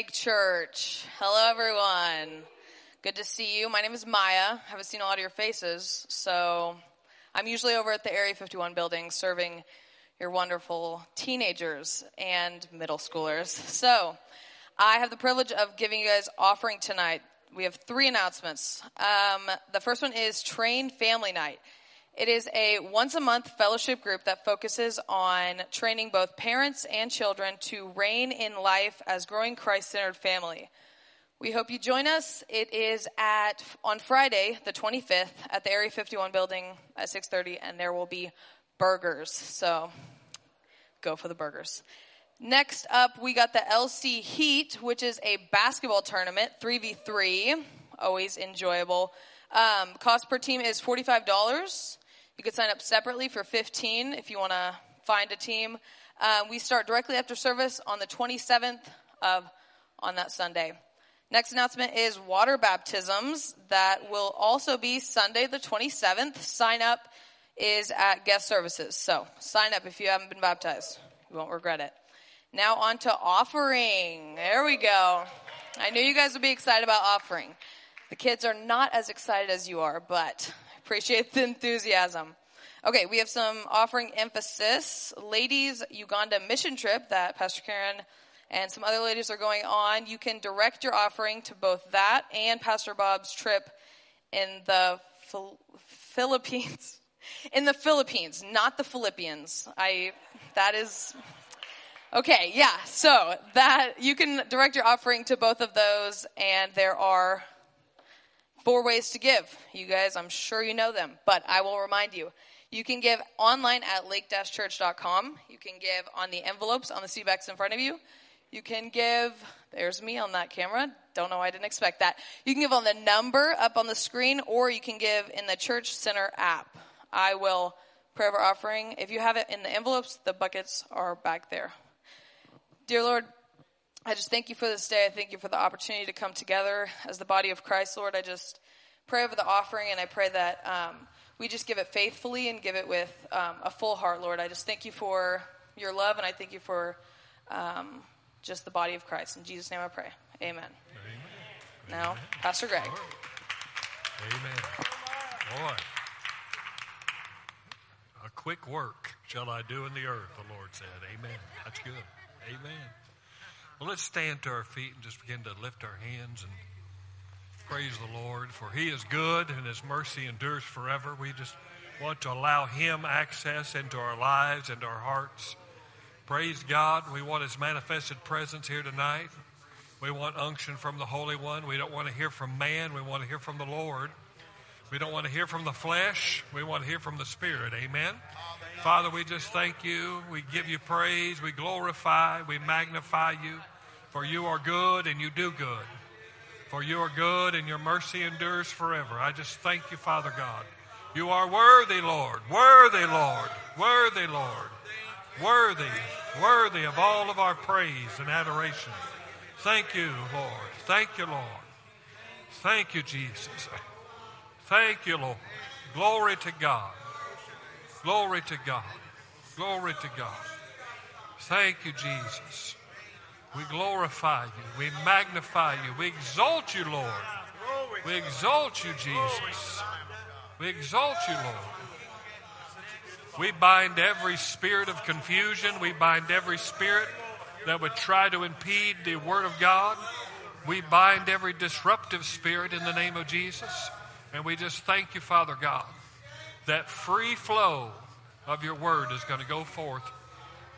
Lake Church. Hello, everyone. Good to see you. My name is Maya. I haven't seen a lot of your faces, so I'm usually over at the Area 51 building serving your wonderful teenagers and middle schoolers. So I have the privilege of giving you guys offering tonight. We have three announcements. Um, the first one is Train Family Night. It is a once a month fellowship group that focuses on training both parents and children to reign in life as growing Christ centered family. We hope you join us. It is at on Friday, the 25th, at the Area 51 building at 6:30, and there will be burgers. So go for the burgers. Next up, we got the LC Heat, which is a basketball tournament, 3v3, always enjoyable. Um, cost per team is $45. You could sign up separately for 15 if you want to find a team. Uh, we start directly after service on the 27th of on that Sunday. Next announcement is water baptisms that will also be Sunday the 27th. Sign up is at guest services. So sign up if you haven't been baptized. You won't regret it. Now on to offering. There we go. I knew you guys would be excited about offering. The kids are not as excited as you are, but Appreciate the enthusiasm. Okay, we have some offering emphasis. Ladies Uganda mission trip that Pastor Karen and some other ladies are going on. You can direct your offering to both that and Pastor Bob's trip in the Philippines. In the Philippines, not the Philippians. I, that is, okay, yeah. So that, you can direct your offering to both of those and there are Four ways to give. You guys, I'm sure you know them, but I will remind you. You can give online at lake-church.com. You can give on the envelopes on the seatbacks in front of you. You can give, there's me on that camera. Don't know why I didn't expect that. You can give on the number up on the screen, or you can give in the Church Center app. I will pray over offering. If you have it in the envelopes, the buckets are back there. Dear Lord, I just thank you for this day. I thank you for the opportunity to come together as the body of Christ, Lord. I just pray over the offering and I pray that um, we just give it faithfully and give it with um, a full heart, Lord. I just thank you for your love and I thank you for um, just the body of Christ. In Jesus' name I pray. Amen. Amen. Now, Amen. Pastor Greg. Amen. Boy. A quick work shall I do in the earth, the Lord said. Amen. That's good. Amen. Well, let's stand to our feet and just begin to lift our hands and praise the Lord, for He is good and His mercy endures forever. We just want to allow Him access into our lives and our hearts. Praise God. We want His manifested presence here tonight. We want unction from the Holy One. We don't want to hear from man. We want to hear from the Lord. We don't want to hear from the flesh. We want to hear from the Spirit. Amen. Father, we just thank you. We give you praise. We glorify. We magnify you. For you are good and you do good. For you are good and your mercy endures forever. I just thank you, Father God. You are worthy, Lord. Worthy, Lord. Worthy, Lord. Worthy, worthy of all of our praise and adoration. Thank you, Lord. Thank you, Lord. Thank you, Jesus. Thank you, Lord. Glory to God. Glory to God. Glory to God. Thank you, Jesus. We glorify you. We magnify you. We exalt you, Lord. We exalt you, Jesus. We exalt you, Lord. We bind every spirit of confusion. We bind every spirit that would try to impede the Word of God. We bind every disruptive spirit in the name of Jesus. And we just thank you, Father God, that free flow of your Word is going to go forth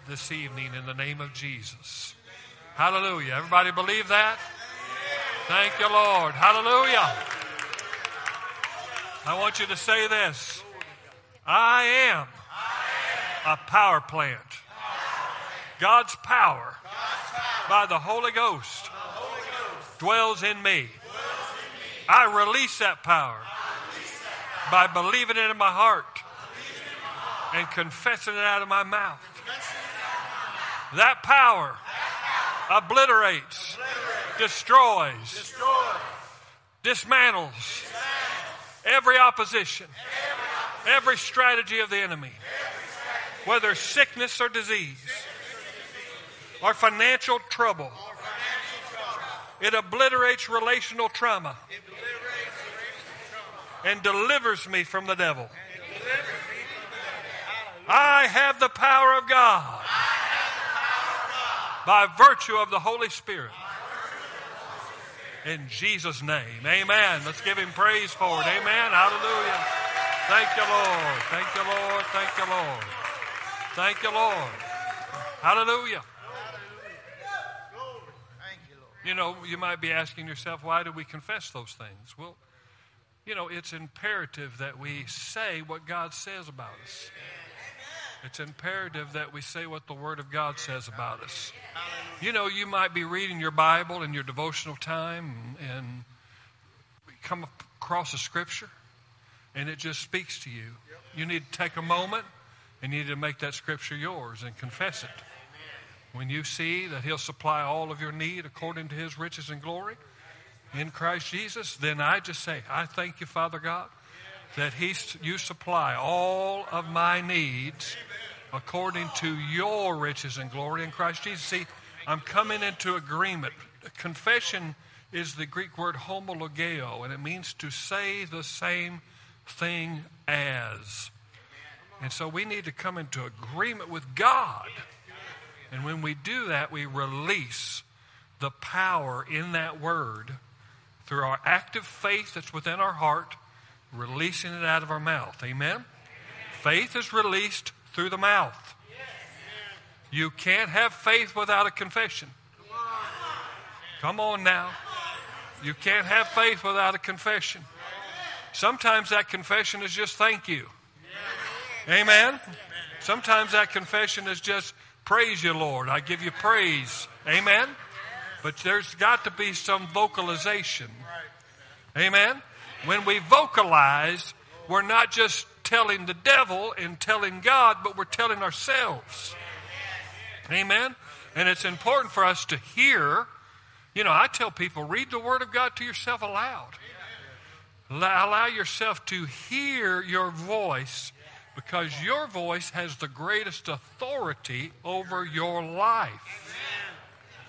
this evening in the name of Jesus. Hallelujah. Everybody believe that? Thank you, Lord. Hallelujah. I want you to say this I am a power plant. God's power by the Holy Ghost dwells in me. I release that power by believing it in my heart and confessing it out of my mouth. That power obliterates, destroys, dismantles every opposition, every strategy of the enemy, whether sickness or disease or financial trouble. It obliterates relational trauma and delivers me from the devil. I have the power of God by virtue of the Holy Spirit. In Jesus' name. Amen. Let's give him praise for it. Amen. Hallelujah. Thank you, Lord. Thank you, Lord. Thank you, Lord. Thank you, Lord. Hallelujah. You know, you might be asking yourself, why do we confess those things? Well, you know, it's imperative that we say what God says about us. It's imperative that we say what the Word of God says about us. You know, you might be reading your Bible in your devotional time and come across a scripture and it just speaks to you. You need to take a moment and you need to make that scripture yours and confess it. When you see that He'll supply all of your need according to His riches and glory in Christ Jesus, then I just say, I thank you, Father God, that he, you supply all of my needs according to your riches and glory in Christ Jesus. See, I'm coming into agreement. Confession is the Greek word homologeo, and it means to say the same thing as. And so we need to come into agreement with God. And when we do that, we release the power in that word through our active faith that's within our heart, releasing it out of our mouth. Amen? Faith is released through the mouth. You can't have faith without a confession. Come on now. You can't have faith without a confession. Sometimes that confession is just thank you. Amen. Sometimes that confession is just praise you, Lord. I give you praise. Amen. But there's got to be some vocalization. Amen. When we vocalize, we're not just telling the devil and telling God, but we're telling ourselves. Amen. And it's important for us to hear. You know, I tell people, read the Word of God to yourself aloud. Allow yourself to hear your voice because your voice has the greatest authority over your life.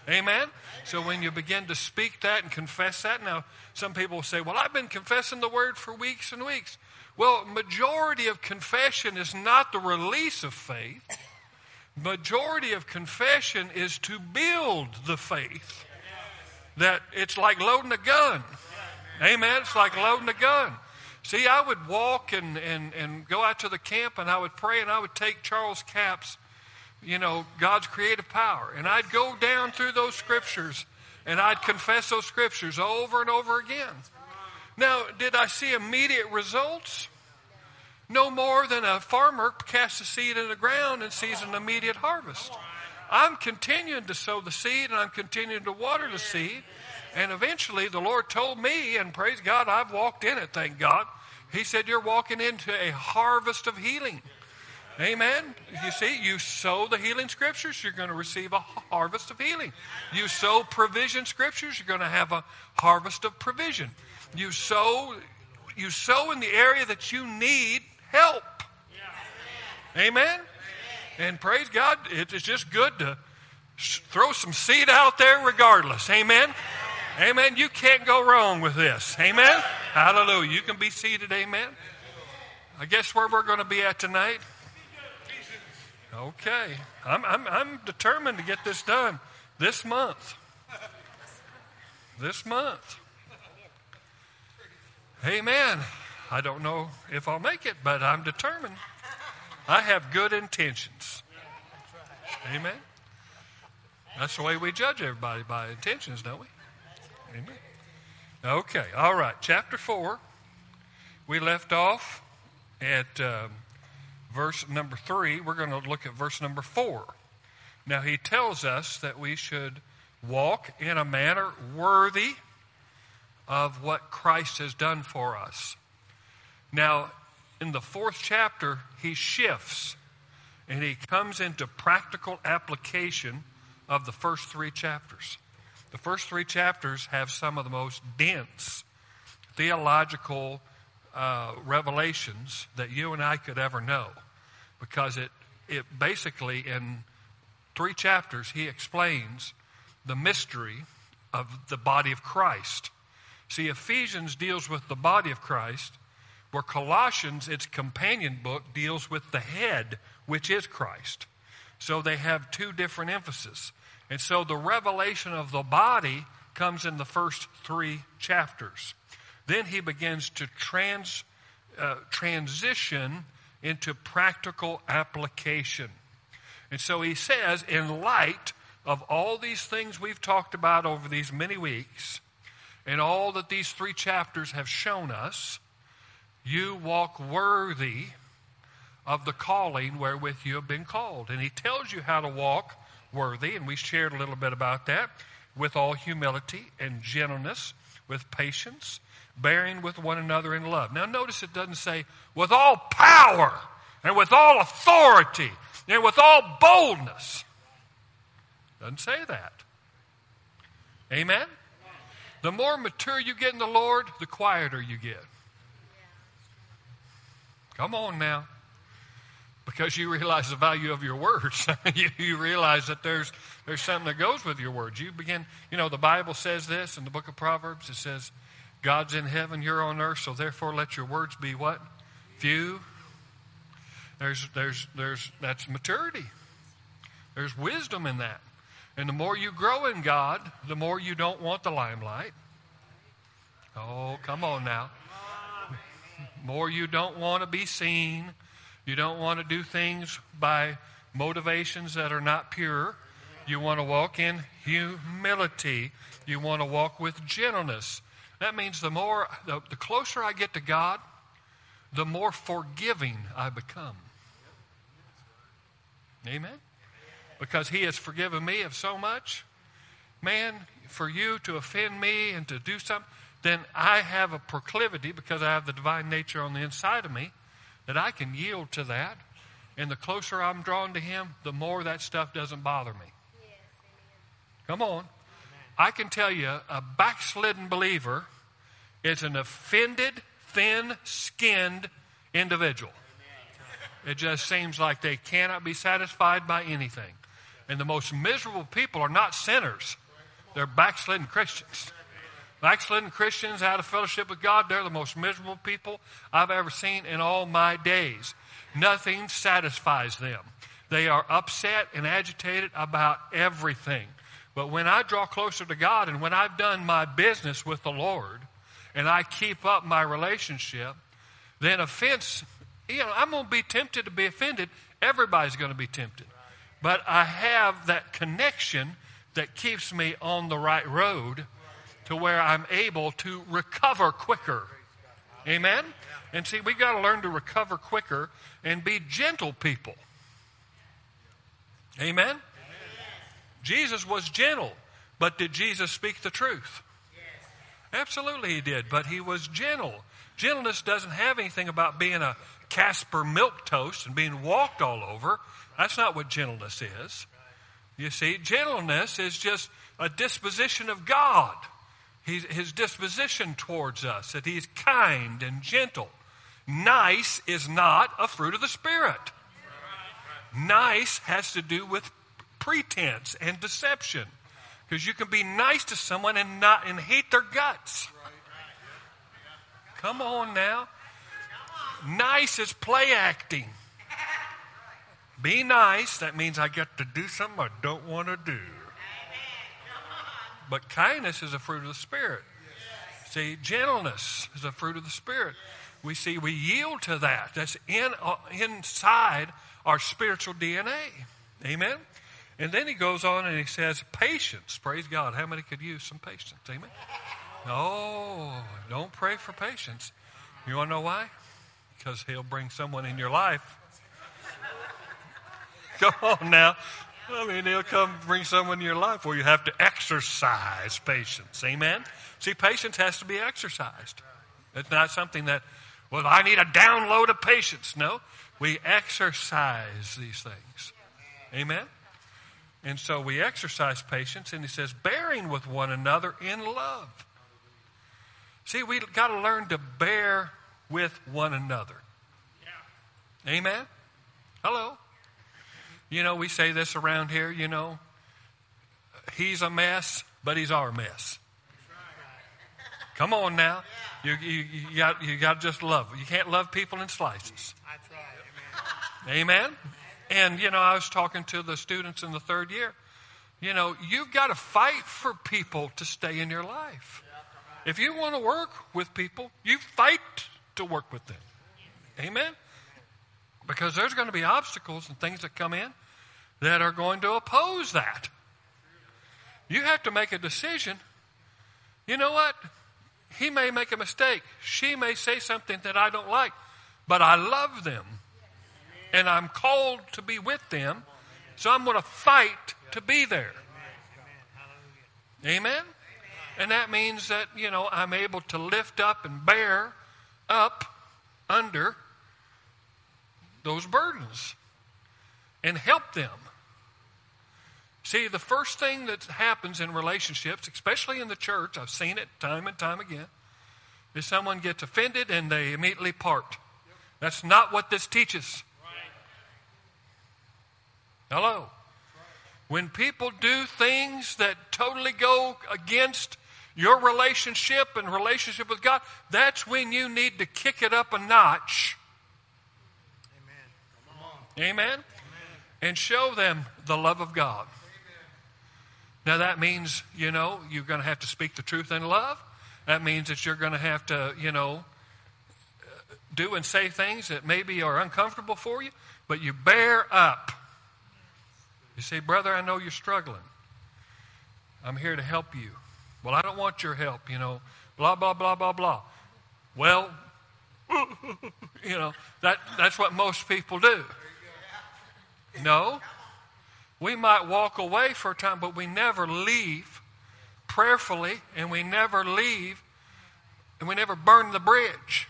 Amen? So when you begin to speak that and confess that, now some people will say, Well, I've been confessing the word for weeks and weeks. Well, majority of confession is not the release of faith. Majority of confession is to build the faith. That it's like loading a gun. Amen. It's like loading a gun. See, I would walk and, and, and go out to the camp and I would pray and I would take Charles Capps, you know, God's creative power. And I'd go down through those scriptures and I'd confess those scriptures over and over again. Now, did I see immediate results? No more than a farmer casts a seed in the ground and sees an immediate harvest. I'm continuing to sow the seed and I'm continuing to water the seed. And eventually the Lord told me, and praise God, I've walked in it, thank God. He said, You're walking into a harvest of healing. Amen. You see, you sow the healing scriptures, you're going to receive a harvest of healing. You sow provision scriptures, you're going to have a harvest of provision. You sow, you sow in the area that you need help. Amen. And praise God, it's just good to throw some seed out there regardless. Amen. Amen. You can't go wrong with this. Amen. Hallelujah. You can be seated. Amen. I guess where we're going to be at tonight. Okay. I'm, I'm, I'm determined to get this done this month. This month. Amen. I don't know if I'll make it, but I'm determined. I have good intentions. Amen. That's the way we judge everybody by intentions, don't we? Amen. Okay, all right. Chapter 4. We left off at um, verse number 3. We're going to look at verse number 4. Now, he tells us that we should walk in a manner worthy of what Christ has done for us. Now, in the fourth chapter, he shifts and he comes into practical application of the first three chapters. The first three chapters have some of the most dense theological uh, revelations that you and I could ever know because it, it basically, in three chapters, he explains the mystery of the body of Christ. See, Ephesians deals with the body of Christ, where Colossians, its companion book, deals with the head, which is Christ. So they have two different emphases. And so the revelation of the body comes in the first three chapters. Then he begins to trans, uh, transition into practical application. And so he says, in light of all these things we've talked about over these many weeks, and all that these three chapters have shown us, you walk worthy of the calling wherewith you have been called. And he tells you how to walk worthy, and we shared a little bit about that, with all humility and gentleness, with patience, bearing with one another in love. Now, notice it doesn't say with all power and with all authority and with all boldness. Doesn't say that. Amen? The more mature you get in the Lord, the quieter you get. Come on now. Because you realize the value of your words. you, you, realize that there's, there's something that goes with your words. You begin, you know, the Bible says this in the book of Proverbs. It says, God's in heaven, you're on earth, so therefore let your words be what? Few. There's, there's, there's, that's maturity. There's wisdom in that. And the more you grow in God, the more you don't want the limelight. Oh, come on now. More you don't want to be seen. You don't want to do things by motivations that are not pure. You want to walk in humility. You want to walk with gentleness. That means the more, the, the closer I get to God, the more forgiving I become. Amen? because He has forgiven me of so much. Man, for you to offend me and to do something, then I have a proclivity because I have the divine nature on the inside of me that I can yield to that. And the closer I'm drawn to Him, the more that stuff doesn't bother me. Yes, Come on. I can tell you, a backslidden believer is an offended, thin skinned individual. It just seems like they cannot be satisfied by anything. And the most miserable people are not sinners, they're backslidden Christians. Backslidden Christians out of fellowship with God, they're the most miserable people I've ever seen in all my days. Nothing satisfies them. They are upset and agitated about everything. But when I draw closer to God and when I've done my business with the Lord and I keep up my relationship, then offense, you know, I'm going to be tempted to be offended. Everybody's going to be tempted but I have that connection that keeps me on the right road to where I'm able to recover quicker. Amen? And see, we got to learn to recover quicker and be gentle people. Amen? Amen? Jesus was gentle, but did Jesus speak the truth? Yes. Absolutely, he did, but he was gentle. Gentleness doesn't have anything about being a Caspar Milquetoast and being walked all over. That's not what gentleness is. You see, gentleness is just a disposition of God. He's, his disposition towards us, that he's kind and gentle. Nice is not a fruit of the Spirit. Nice has to do with pretense and deception. Because you can be nice to someone and not and hate their guts. Come on now. Nice is play acting. Be nice, that means I get to do something I don't want to do. But kindness is a fruit of the Spirit. See, gentleness is a fruit of the Spirit. We see we yield to that. That's in, uh, inside our spiritual DNA. Amen? And then he goes on and he says, patience. Praise God. How many could use some patience? Amen? No, don't pray for patience. You want to know why? Because he'll bring someone in your life. Come on now. I mean, he'll come bring someone in your life where you have to exercise patience. Amen? See, patience has to be exercised. It's not something that, well, I need a download of patience. No, we exercise these things. Amen? And so we exercise patience, and he says, bearing with one another in love. See, we've got to learn to bear with one another. Amen? Hello? You know, we say this around here, you know, he's a mess, but he's our mess. Come on now. You, you, you, got, you got to just love. You can't love people in slices. Amen? And, you know, I was talking to the students in the third year. You know, you've got to fight for people to stay in your life. If you want to work with people, you fight to work with them. Amen? Because there's going to be obstacles and things that come in that are going to oppose that. You have to make a decision. You know what? He may make a mistake. She may say something that I don't like, but I love them. And I'm called to be with them. So I'm going to fight to be there. Amen? And that means that, you know, I'm able to lift up and bear up under those burdens and help them. See, the first thing that happens in relationships, especially in the church, I've seen it time and time again, is someone gets offended and they immediately part. That's not what this teaches. Hello. When people do things that totally go against your relationship and relationship with God, that's when you need to kick it up a notch. Amen. Amen. Amen. And show them the love of God. Now that means, you know, you're going to have to speak the truth in love. That means that you're going to have to, you know, do and say things that maybe are uncomfortable for you, but you bear up. You say, Brother, I know you're struggling. I'm here to help you. Well, I don't want your help, you know, blah, blah, blah, blah, blah. Well, you know, that, that's what most people do. No. We might walk away for a time, but we never leave prayerfully, and we never leave, and we never burn the bridge.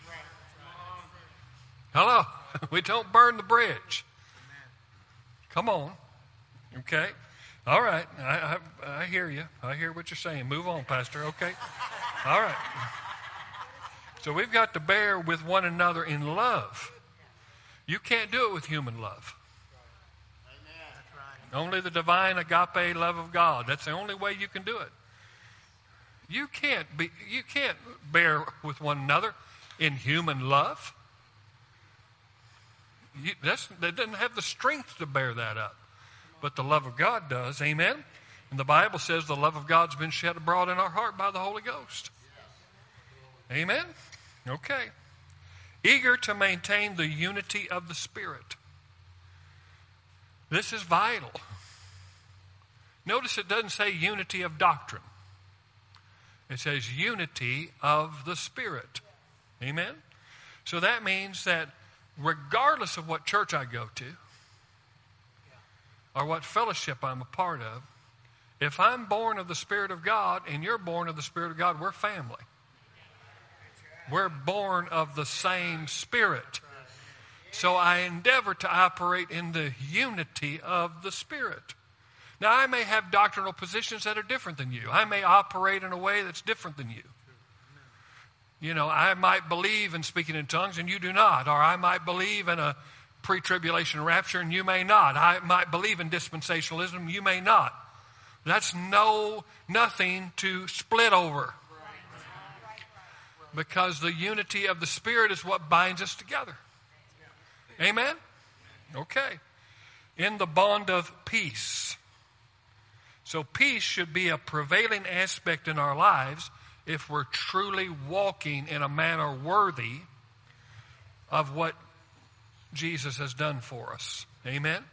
Hello? We don't burn the bridge. Come on. Okay? All right. I, I, I, hear you. I hear what you're saying. Move on, Pastor. Okay? All right. So we've got to bear with one another in love. You can't do it with human love. Only the divine agape love of God. That's the only way you can do it. You can't be you can't bear with one another in human love. You, that's, that doesn't have the strength to bear that up but the love of God does. Amen? And the Bible says the love of God's been shed abroad in our heart by the Holy Ghost. Amen? Okay. Eager to maintain the unity of the Spirit. This is vital. Notice it doesn't say unity of doctrine, it says unity of the Spirit. Amen? So that means that regardless of what church I go to, or what fellowship I'm a part of, if I'm born of the Spirit of God and you're born of the Spirit of God, we're family. We're born of the same Spirit. So I endeavor to operate in the unity of the Spirit. Now, I may have doctrinal positions that are different than you. I may operate in a way that's different than you. You know, I might believe in speaking in tongues and you do not, or I might believe in a pre tribulation rapture and you may not. I might believe in dispensationalism, you may not. That's no nothing to split over. Because the unity of the Spirit is what binds us together. Amen? Okay. In the bond of peace. So, peace should be a prevailing aspect in our lives if we're truly walking in a manner worthy of what Jesus has done for us. Amen?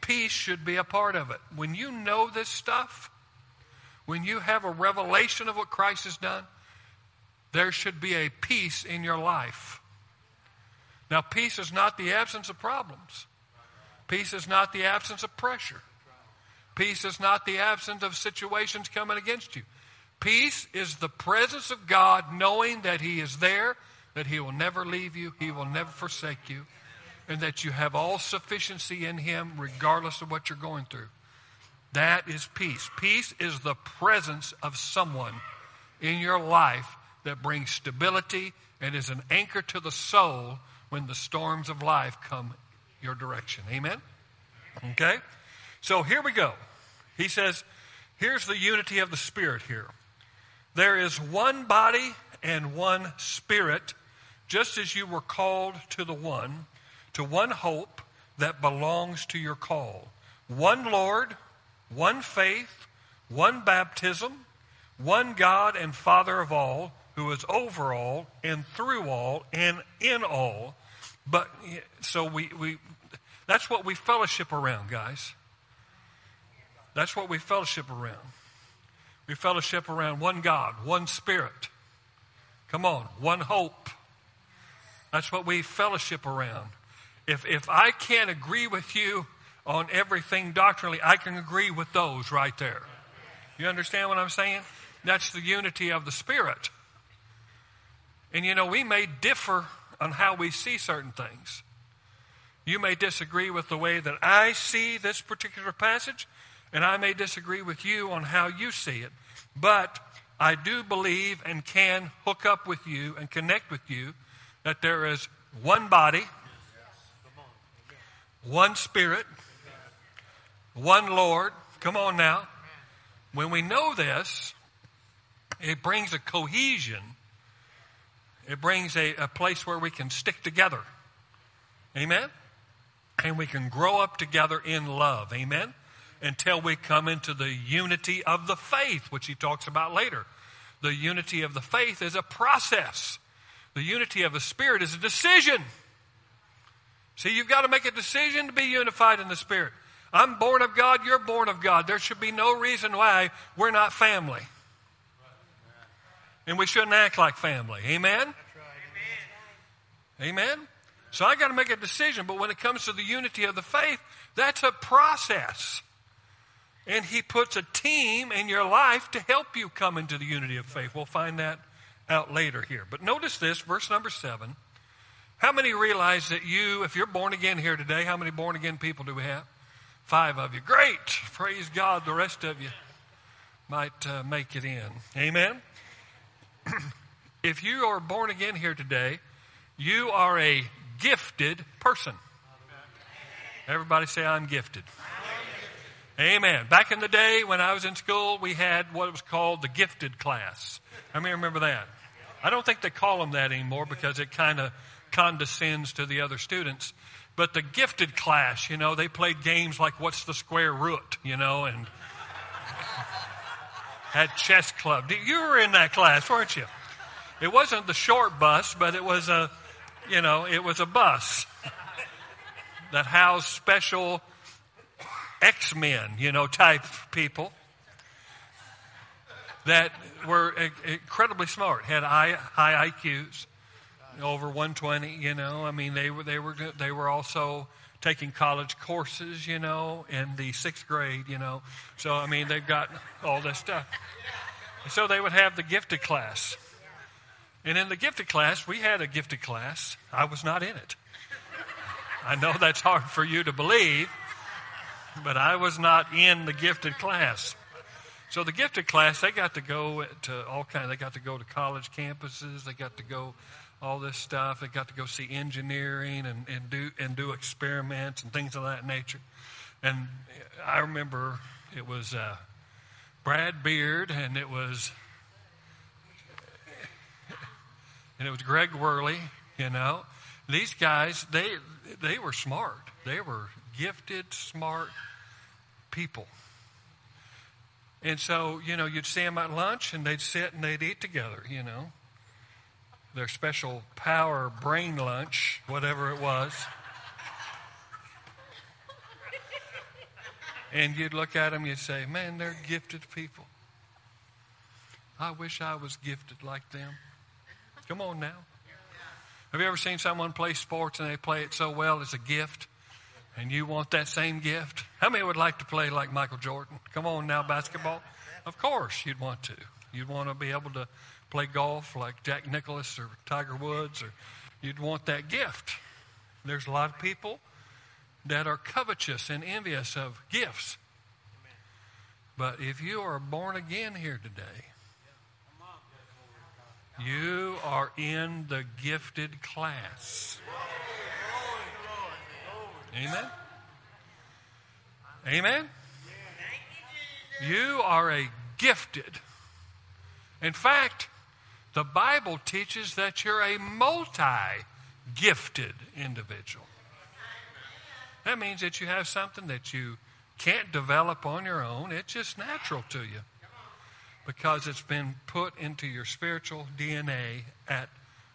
Peace should be a part of it. When you know this stuff, when you have a revelation of what Christ has done, there should be a peace in your life. Now, peace is not the absence of problems. Peace is not the absence of pressure. Peace is not the absence of situations coming against you. Peace is the presence of God knowing that He is there, that He will never leave you, He will never forsake you, and that you have all sufficiency in Him regardless of what you're going through. That is peace. Peace is the presence of someone in your life that brings stability and is an anchor to the soul when the storms of life come your direction. Amen? Okay? So here we go. He says, here's the unity of the Spirit here. There is one body and one Spirit, just as you were called to the one, to one hope that belongs to your call. One Lord, one faith, one baptism, one God and Father of all who is over all and through all and in all. But so we, we that's what we fellowship around, guys. That's what we fellowship around. We fellowship around one God, one Spirit. Come on, one hope. That's what we fellowship around. If, if I can't agree with you on everything doctrinally, I can agree with those right there. You understand what I'm saying? That's the unity of the Spirit. And you know, we may differ on how we see certain things. You may disagree with the way that I see this particular passage, and I may disagree with you on how you see it. But I do believe and can hook up with you and connect with you that there is one body, one spirit, one Lord. Come on now. When we know this, it brings a cohesion it brings a, a place where we can stick together. Amen? And we can grow up together in love. Amen? Until we come into the unity of the faith, which he talks about later. The unity of the faith is a process. The unity of the Spirit is a decision. See, you've got to make a decision to be unified in the Spirit. I'm born of God, you're born of God. There should be no reason why we're not family. And we shouldn't act like family. Amen? Amen? So I got to make a decision. But when it comes to the unity of the faith, that's a process. And He puts a team in your life to help you come into the unity of faith. We'll find that out later here. But notice this, verse number seven. How many realize that you, if you're born again here today, how many born again people do we have? Five of you. Great. Praise God. The rest of you might uh, make it in. Amen. If you are born again here today, you are a gifted person. Everybody say, I'm gifted. Amen. Back in the day when I was in school, we had what was called the gifted class. How many remember that? I don't think they call them that anymore because it kind of condescends to the other students. But the gifted class, you know, they played games like what's the square root, you know, and had chess club. You were in that class, weren't you? It wasn't the short bus, but it was a, you know, it was a bus that housed special X-Men, you know, type people that were incredibly smart, had high, high IQs, over 120, you know. I mean, they were, they were, they were also taking college courses, you know, in the sixth grade, you know. So, I mean, they've got all this stuff. So they would have the gifted class. And in the gifted class, we had a gifted class. I was not in it. I know that's hard for you to believe, but I was not in the gifted class. So the gifted class, they got to go to all kind. They got to go to college campuses. They got to go all this stuff. They got to go see engineering and, and do and do experiments and things of that nature. And I remember it was uh, Brad Beard and it was and it was Greg Worley. You know, these guys they they were smart. They were gifted, smart people. And so, you know, you'd see them at lunch and they'd sit and they'd eat together, you know. Their special power brain lunch, whatever it was. And you'd look at them, you'd say, man, they're gifted people. I wish I was gifted like them. Come on now. Have you ever seen someone play sports and they play it so well as a gift? And you want that same gift? How many would like to play like Michael Jordan? Come on now, basketball. Of course, you'd want to. You'd want to be able to play golf like Jack Nicklaus or Tiger Woods, or you'd want that gift. There's a lot of people that are covetous and envious of gifts. But if you are born again here today, you are in the gifted class. Amen? Amen? You are a gifted. In fact, the Bible teaches that you're a multi gifted individual. That means that you have something that you can't develop on your own, it's just natural to you because it's been put into your spiritual DNA at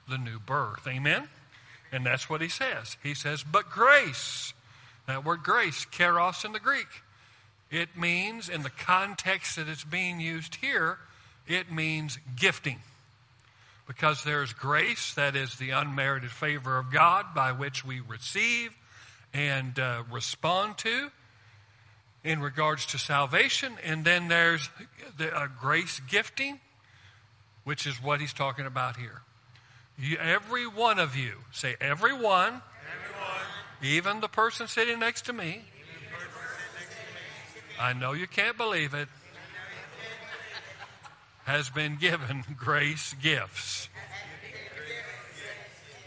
the new birth. Amen? And that's what he says. He says, but grace. That word grace, charis in the Greek, it means, in the context that it's being used here, it means gifting. Because there's grace, that is the unmerited favor of God by which we receive and uh, respond to in regards to salvation. And then there's the, grace gifting, which is what he's talking about here. You, every one of you, say every one, even the person sitting next to me. I know you can't believe it. Has been given grace gifts.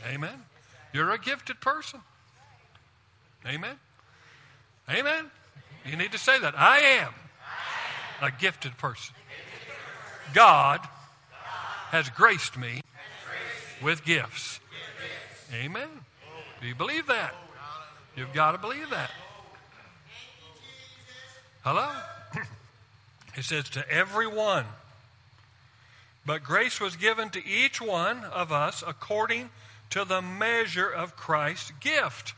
Amen. You're a gifted person. Amen. Amen. You need to say that. I am a gifted person. God has graced me with gifts. Amen. Do you believe that? You've got to believe that. Hello? It says to everyone. But grace was given to each one of us according to the measure of Christ's gift.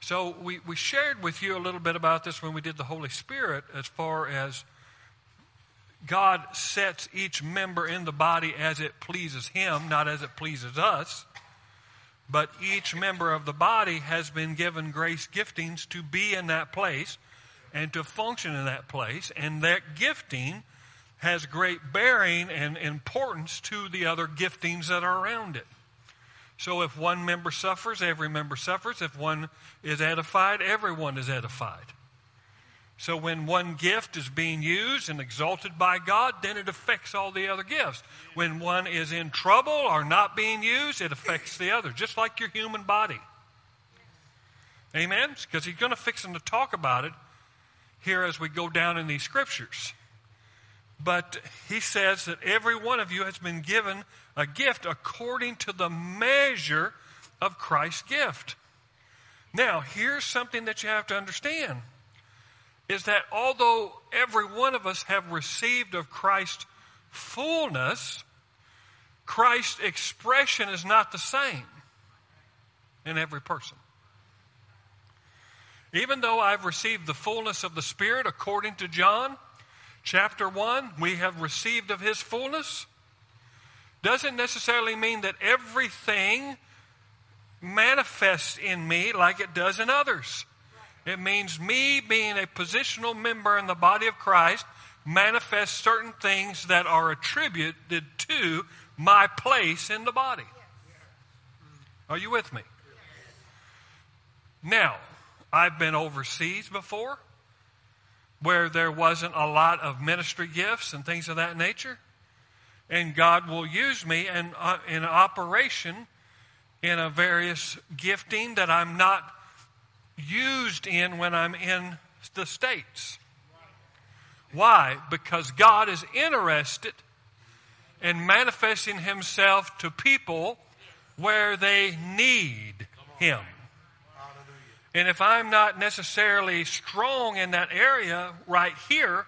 So we, we shared with you a little bit about this when we did the Holy Spirit as far as God sets each member in the body as it pleases Him, not as it pleases us. But each member of the body has been given grace giftings to be in that place and to function in that place. And that gifting has great bearing and importance to the other giftings that are around it. So if one member suffers, every member suffers. If one is edified, everyone is edified. So when one gift is being used and exalted by God, then it affects all the other gifts. When one is in trouble or not being used, it affects the other, just like your human body. Amen? Because he's going to fix them to talk about it here as we go down in these scriptures. But he says that every one of you has been given a gift according to the measure of Christ's gift. Now, here's something that you have to understand is that although every one of us have received of Christ's fullness, Christ's expression is not the same in every person. Even though I've received the fullness of the Spirit according to John chapter 1, we have received of His fullness, doesn't necessarily mean that everything manifests in me like it does in others. It means me being a positional member in the body of Christ manifests certain things that are attributed to my place in the body. Are you with me? Now, I've been overseas before where there wasn't a lot of ministry gifts and things of that nature. And God will use me in, uh, in operation in a various gifting that I'm not used in when I'm in the States. Why? Because God is interested in manifesting Himself to people where they need Him. And if I'm not necessarily strong in that area right here,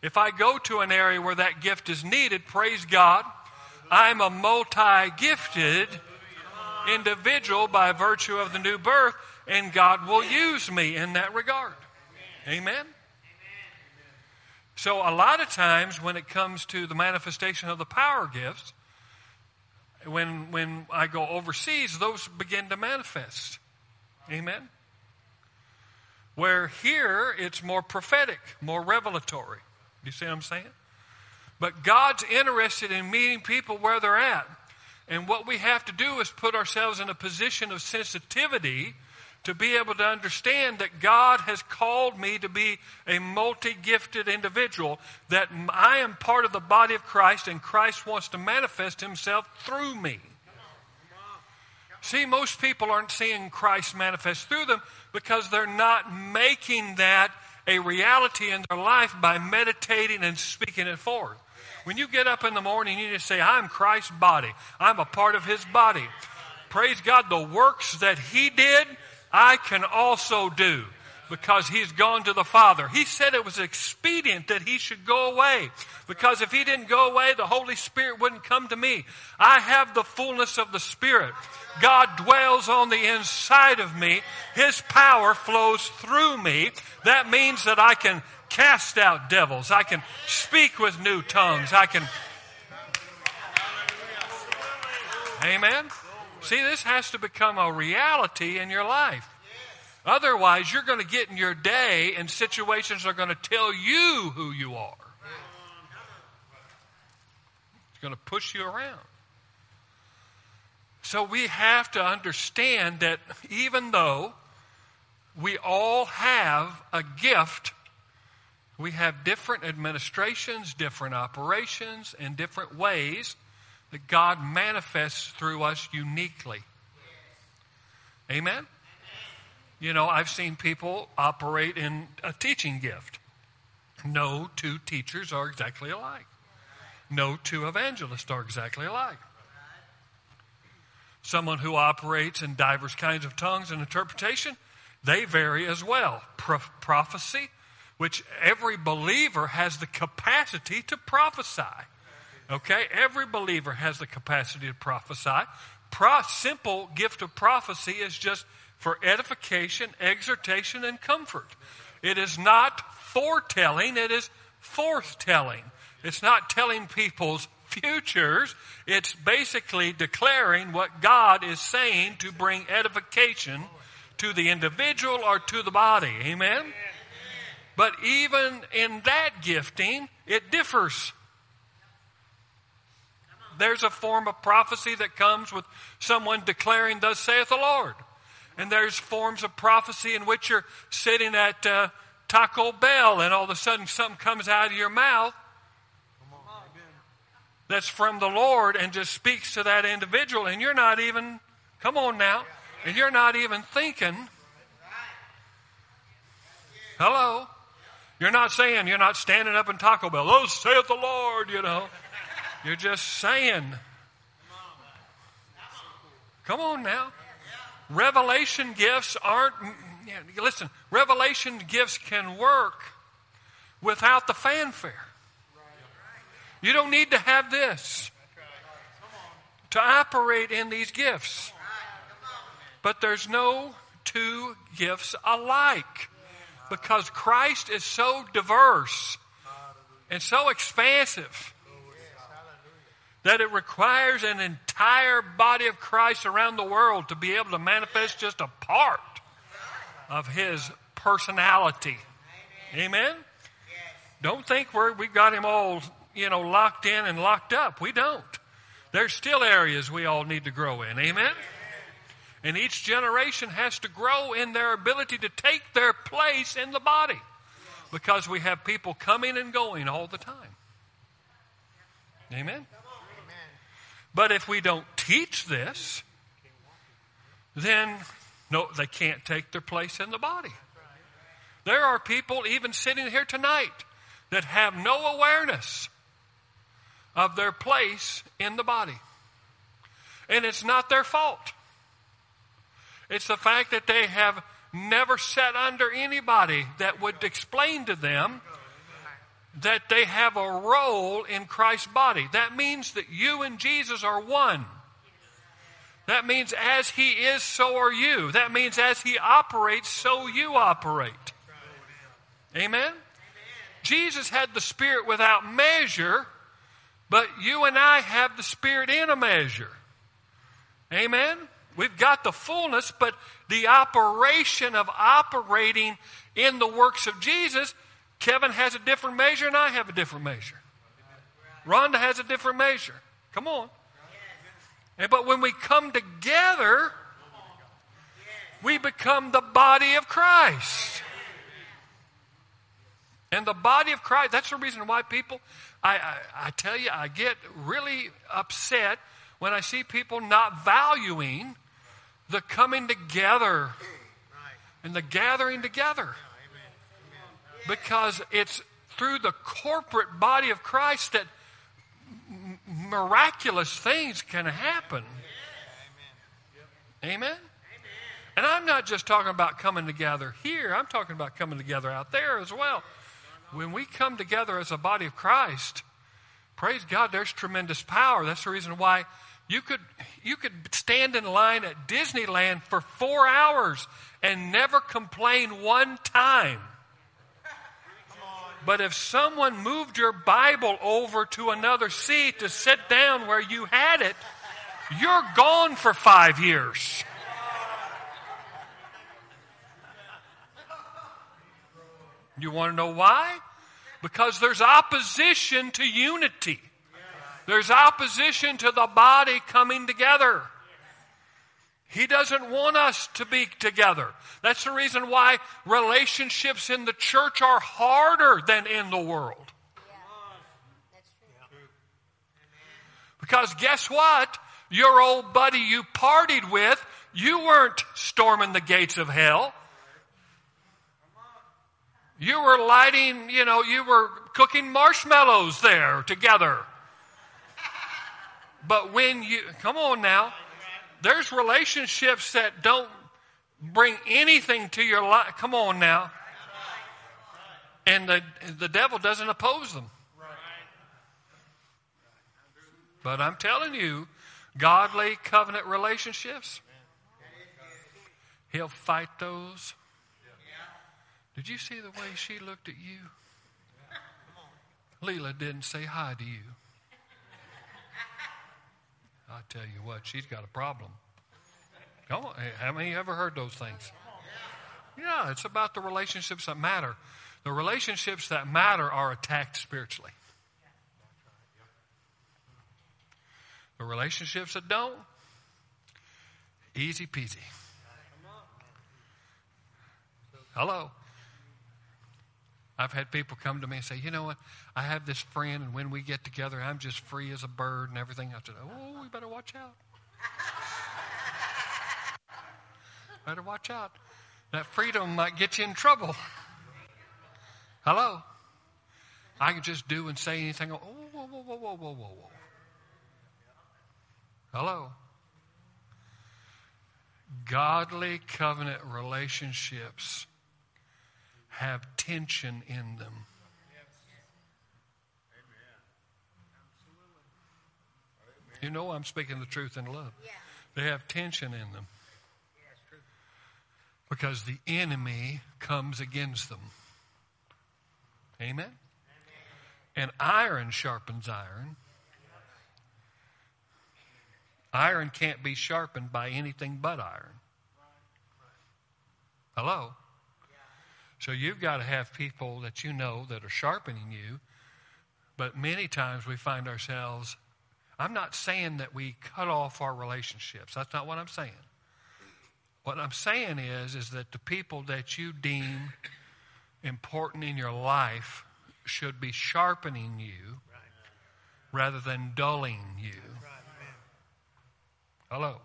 if I go to an area where that gift is needed, praise God, I'm a multi gifted individual by virtue of the new birth, and God will use me in that regard. Amen? So, a lot of times when it comes to the manifestation of the power gifts, when, when I go overseas, those begin to manifest. Amen? Where here it's more prophetic, more revelatory. Do you see what I'm saying? But God's interested in meeting people where they're at. And what we have to do is put ourselves in a position of sensitivity to be able to understand that God has called me to be a multi gifted individual, that I am part of the body of Christ and Christ wants to manifest himself through me. See, most people aren't seeing Christ manifest through them because they're not making that a reality in their life by meditating and speaking it forth. When you get up in the morning, you just say, I'm Christ's body. I'm a part of his body. Praise God, the works that he did, I can also do because he's gone to the Father. He said it was expedient that he should go away because if he didn't go away, the Holy Spirit wouldn't come to me. I have the fullness of the Spirit. God dwells on the inside of me. His power flows through me. That means that I can cast out devils. I can speak with new tongues. I can. Amen. See, this has to become a reality in your life. Otherwise, you're going to get in your day and situations are going to tell you who you are. It's going to push you around. So we have to understand that even though we all have a gift, we have different administrations, different operations, and different ways that God manifests through us uniquely. Amen? You know, I've seen people operate in a teaching gift. No two teachers are exactly alike. No two evangelists are exactly alike. Someone who operates in diverse kinds of tongues and interpretation, they vary as well. Pro- prophecy, which every believer has the capacity to prophesy. Okay? Every believer has the capacity to prophesy. Pro- simple gift of prophecy is just for edification, exhortation, and comfort. It is not foretelling, it is forthtelling. It's not telling people's futures. It's basically declaring what God is saying to bring edification to the individual or to the body. Amen? But even in that gifting, it differs. There's a form of prophecy that comes with someone declaring, Thus saith the Lord. And there's forms of prophecy in which you're sitting at uh, Taco Bell and all of a sudden something comes out of your mouth that's from the Lord and just speaks to that individual, and you're not even, come on now, and you're not even thinking. Hello? You're not saying, you're not standing up in Taco Bell, oh, saith the Lord, you know. You're just saying. Come on now. Revelation gifts aren't, listen, revelation gifts can work without the fanfare. You don't need to have this to operate in these gifts. But there's no two gifts alike because Christ is so diverse and so expansive that it requires an entire body of Christ around the world to be able to manifest just a part of his personality. Amen? Don't think we're, we got him all, you know, locked in and locked up. We don't. There's still areas we all need to grow in. Amen? And each generation has to grow in their ability to take their place in the body because we have people coming and going all the time. Amen? But if we don't teach this, then no, they can't take their place in the body. There are people even sitting here tonight that have no awareness of their place in the body. And it's not their fault. It's the fact that they have never sat under anybody that would explain to them that they have a role in Christ's body. That means that you and Jesus are one. That means as He is, so are you. That means as He operates, so you operate. Amen? Jesus had the Spirit without measure, but you and I have the Spirit in a measure. Amen? We've got the fullness, but the operation of operating in the works of Jesus, Kevin has a different measure and I have a different measure. Rhonda has a different measure. Come on. And, but when we come together, we become the body of Christ. And the body of Christ, that's the reason why people, I, I, I tell you, I get really upset when I see people not valuing the coming together and the gathering together. Because it's through the corporate body of Christ that miraculous things can happen. Amen? And I'm not just talking about coming together here, I'm talking about coming together out there as well. When we come together as a body of Christ, praise God, there's tremendous power. That's the reason why you could, you could stand in line at Disneyland for four hours and never complain one time. But if someone moved your Bible over to another seat to sit down where you had it, you're gone for five years. You want to know why? Because there's opposition to unity. There's opposition to the body coming together. He doesn't want us to be together. That's the reason why relationships in the church are harder than in the world. Because guess what? Your old buddy you partied with, you weren't storming the gates of hell. You were lighting, you know, you were cooking marshmallows there together. But when you, come on now, there's relationships that don't bring anything to your life. Come on now. And the, the devil doesn't oppose them. But I'm telling you, godly covenant relationships, he'll fight those. Did you see the way she looked at you? Leela didn't say hi to you. I tell you what, she's got a problem. Come on, how many ever heard those things? Yeah, it's about the relationships that matter. The relationships that matter are attacked spiritually. The relationships that don't, easy peasy. Hello. I've had people come to me and say, you know what? I have this friend, and when we get together, I'm just free as a bird and everything. I said, oh, we better watch out. Better watch out. That freedom might get you in trouble. Hello? I can just do and say anything. Oh, whoa, whoa, whoa, whoa, whoa, whoa, whoa. Hello? Godly covenant relationships have tension in them. You know I'm speaking the truth in love. They have tension in them. Because the enemy comes against them. Amen? And iron sharpens iron. Iron can't be sharpened by anything but iron. Hello? So you've got to have people that you know that are sharpening you. But many times we find ourselves, I'm not saying that we cut off our relationships. That's not what I'm saying. What I'm saying is, is that the people that you deem important in your life should be sharpening you rather than dulling you. Hello.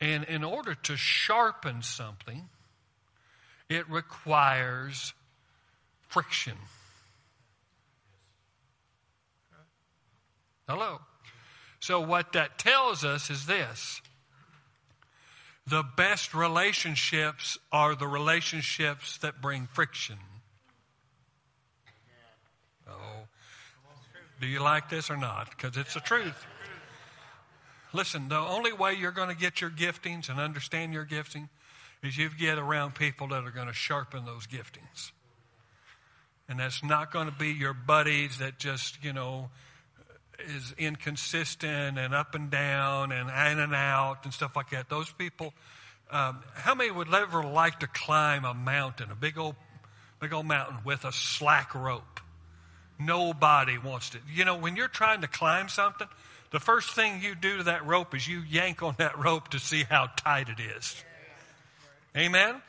And in order to sharpen something, it requires friction. Hello. So, what that tells us is this the best relationships are the relationships that bring friction. Oh, do you like this or not? Because it's the truth. Listen, the only way you're going to get your giftings and understand your gifting is you get around people that are going to sharpen those giftings. And that's not going to be your buddies that just, you know, is inconsistent and up and down and in and out and stuff like that. Those people, um, how many would ever like to climb a mountain, a big old, big old mountain with a slack rope? Nobody wants to. You know, when you're trying to climb something, the first thing you do to that rope is you yank on that rope to see how tight it is. Amen?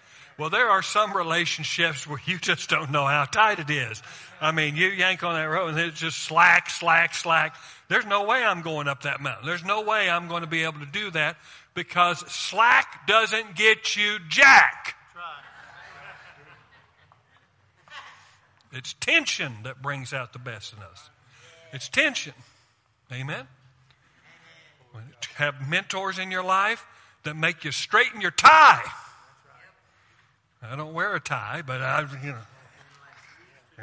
Well, there are some relationships where you just don't know how tight it is. I mean, you yank on that rope and it's just slack, slack, slack. There's no way I'm going up that mountain. There's no way I'm going to be able to do that because slack doesn't get you jack. It's tension that brings out the best in us. It's tension. Amen. Have mentors in your life that make you straighten your tie. I don't wear a tie, but I, you know,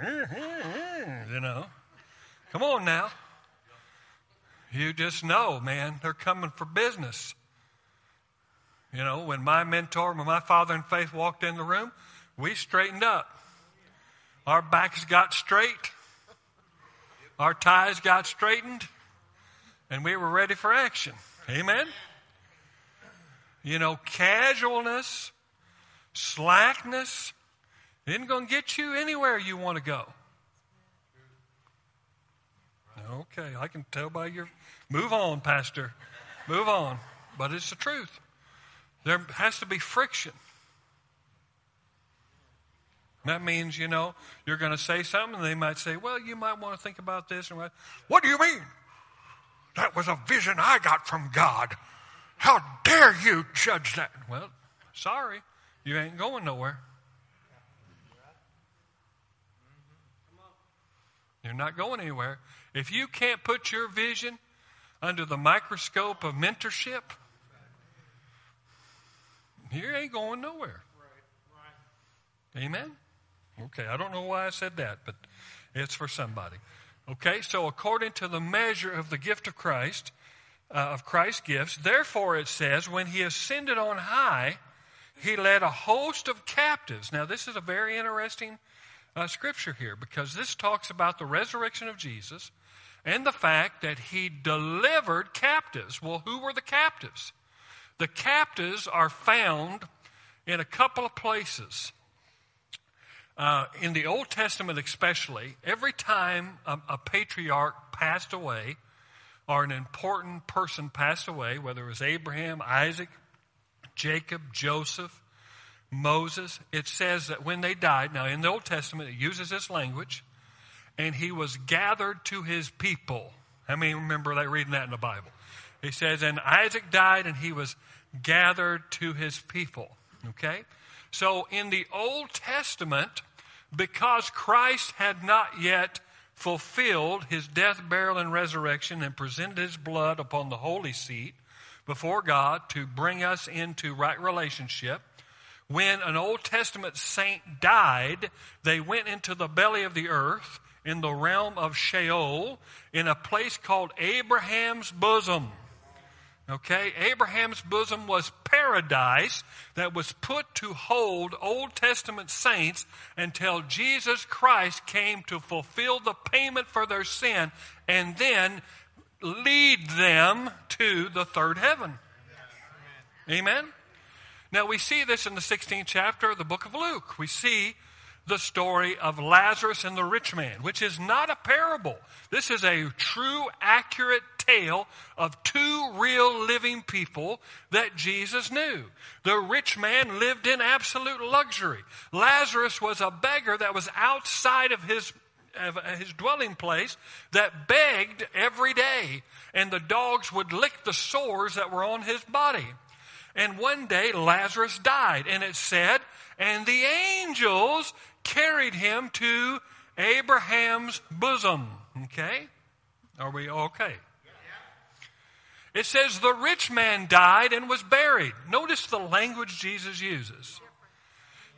you know, come on now. You just know, man, they're coming for business. You know, when my mentor, when my father in faith walked in the room, we straightened up. Our backs got straight, our ties got straightened, and we were ready for action. Amen? You know, casualness slackness isn't going to get you anywhere you want to go. Okay, I can tell by your. Move on, Pastor. Move on. But it's the truth. There has to be friction. That means, you know, you're going to say something, and they might say, well, you might want to think about this. And what do you mean? That was a vision I got from God. How dare you judge that? Well, sorry. You ain't going nowhere. You're not going anywhere. If you can't put your vision under the microscope of mentorship, you ain't going nowhere. Amen? Okay, I don't know why I said that, but it's for somebody. Okay, so according to the measure of the gift of Christ, uh, of Christ's gifts, therefore it says, when he ascended on high, he led a host of captives. Now, this is a very interesting uh, scripture here because this talks about the resurrection of Jesus and the fact that he delivered captives. Well, who were the captives? The captives are found in a couple of places. Uh, in the Old Testament, especially, every time a, a patriarch passed away or an important person passed away, whether it was Abraham, Isaac, Jacob, Joseph, Moses, it says that when they died, now in the Old Testament it uses this language, and he was gathered to his people. How many remember that reading that in the Bible? He says, and Isaac died and he was gathered to his people. Okay? So in the Old Testament, because Christ had not yet fulfilled his death, burial, and resurrection and presented his blood upon the holy seat, before God to bring us into right relationship. When an Old Testament saint died, they went into the belly of the earth in the realm of Sheol in a place called Abraham's bosom. Okay, Abraham's bosom was paradise that was put to hold Old Testament saints until Jesus Christ came to fulfill the payment for their sin and then lead them to the third heaven. Amen? Now we see this in the 16th chapter of the book of Luke. We see the story of Lazarus and the rich man, which is not a parable. This is a true, accurate tale of two real living people that Jesus knew. The rich man lived in absolute luxury. Lazarus was a beggar that was outside of his of his dwelling place that begged every day, and the dogs would lick the sores that were on his body. And one day Lazarus died, and it said, and the angels carried him to Abraham's bosom. Okay? Are we okay? It says the rich man died and was buried. Notice the language Jesus uses.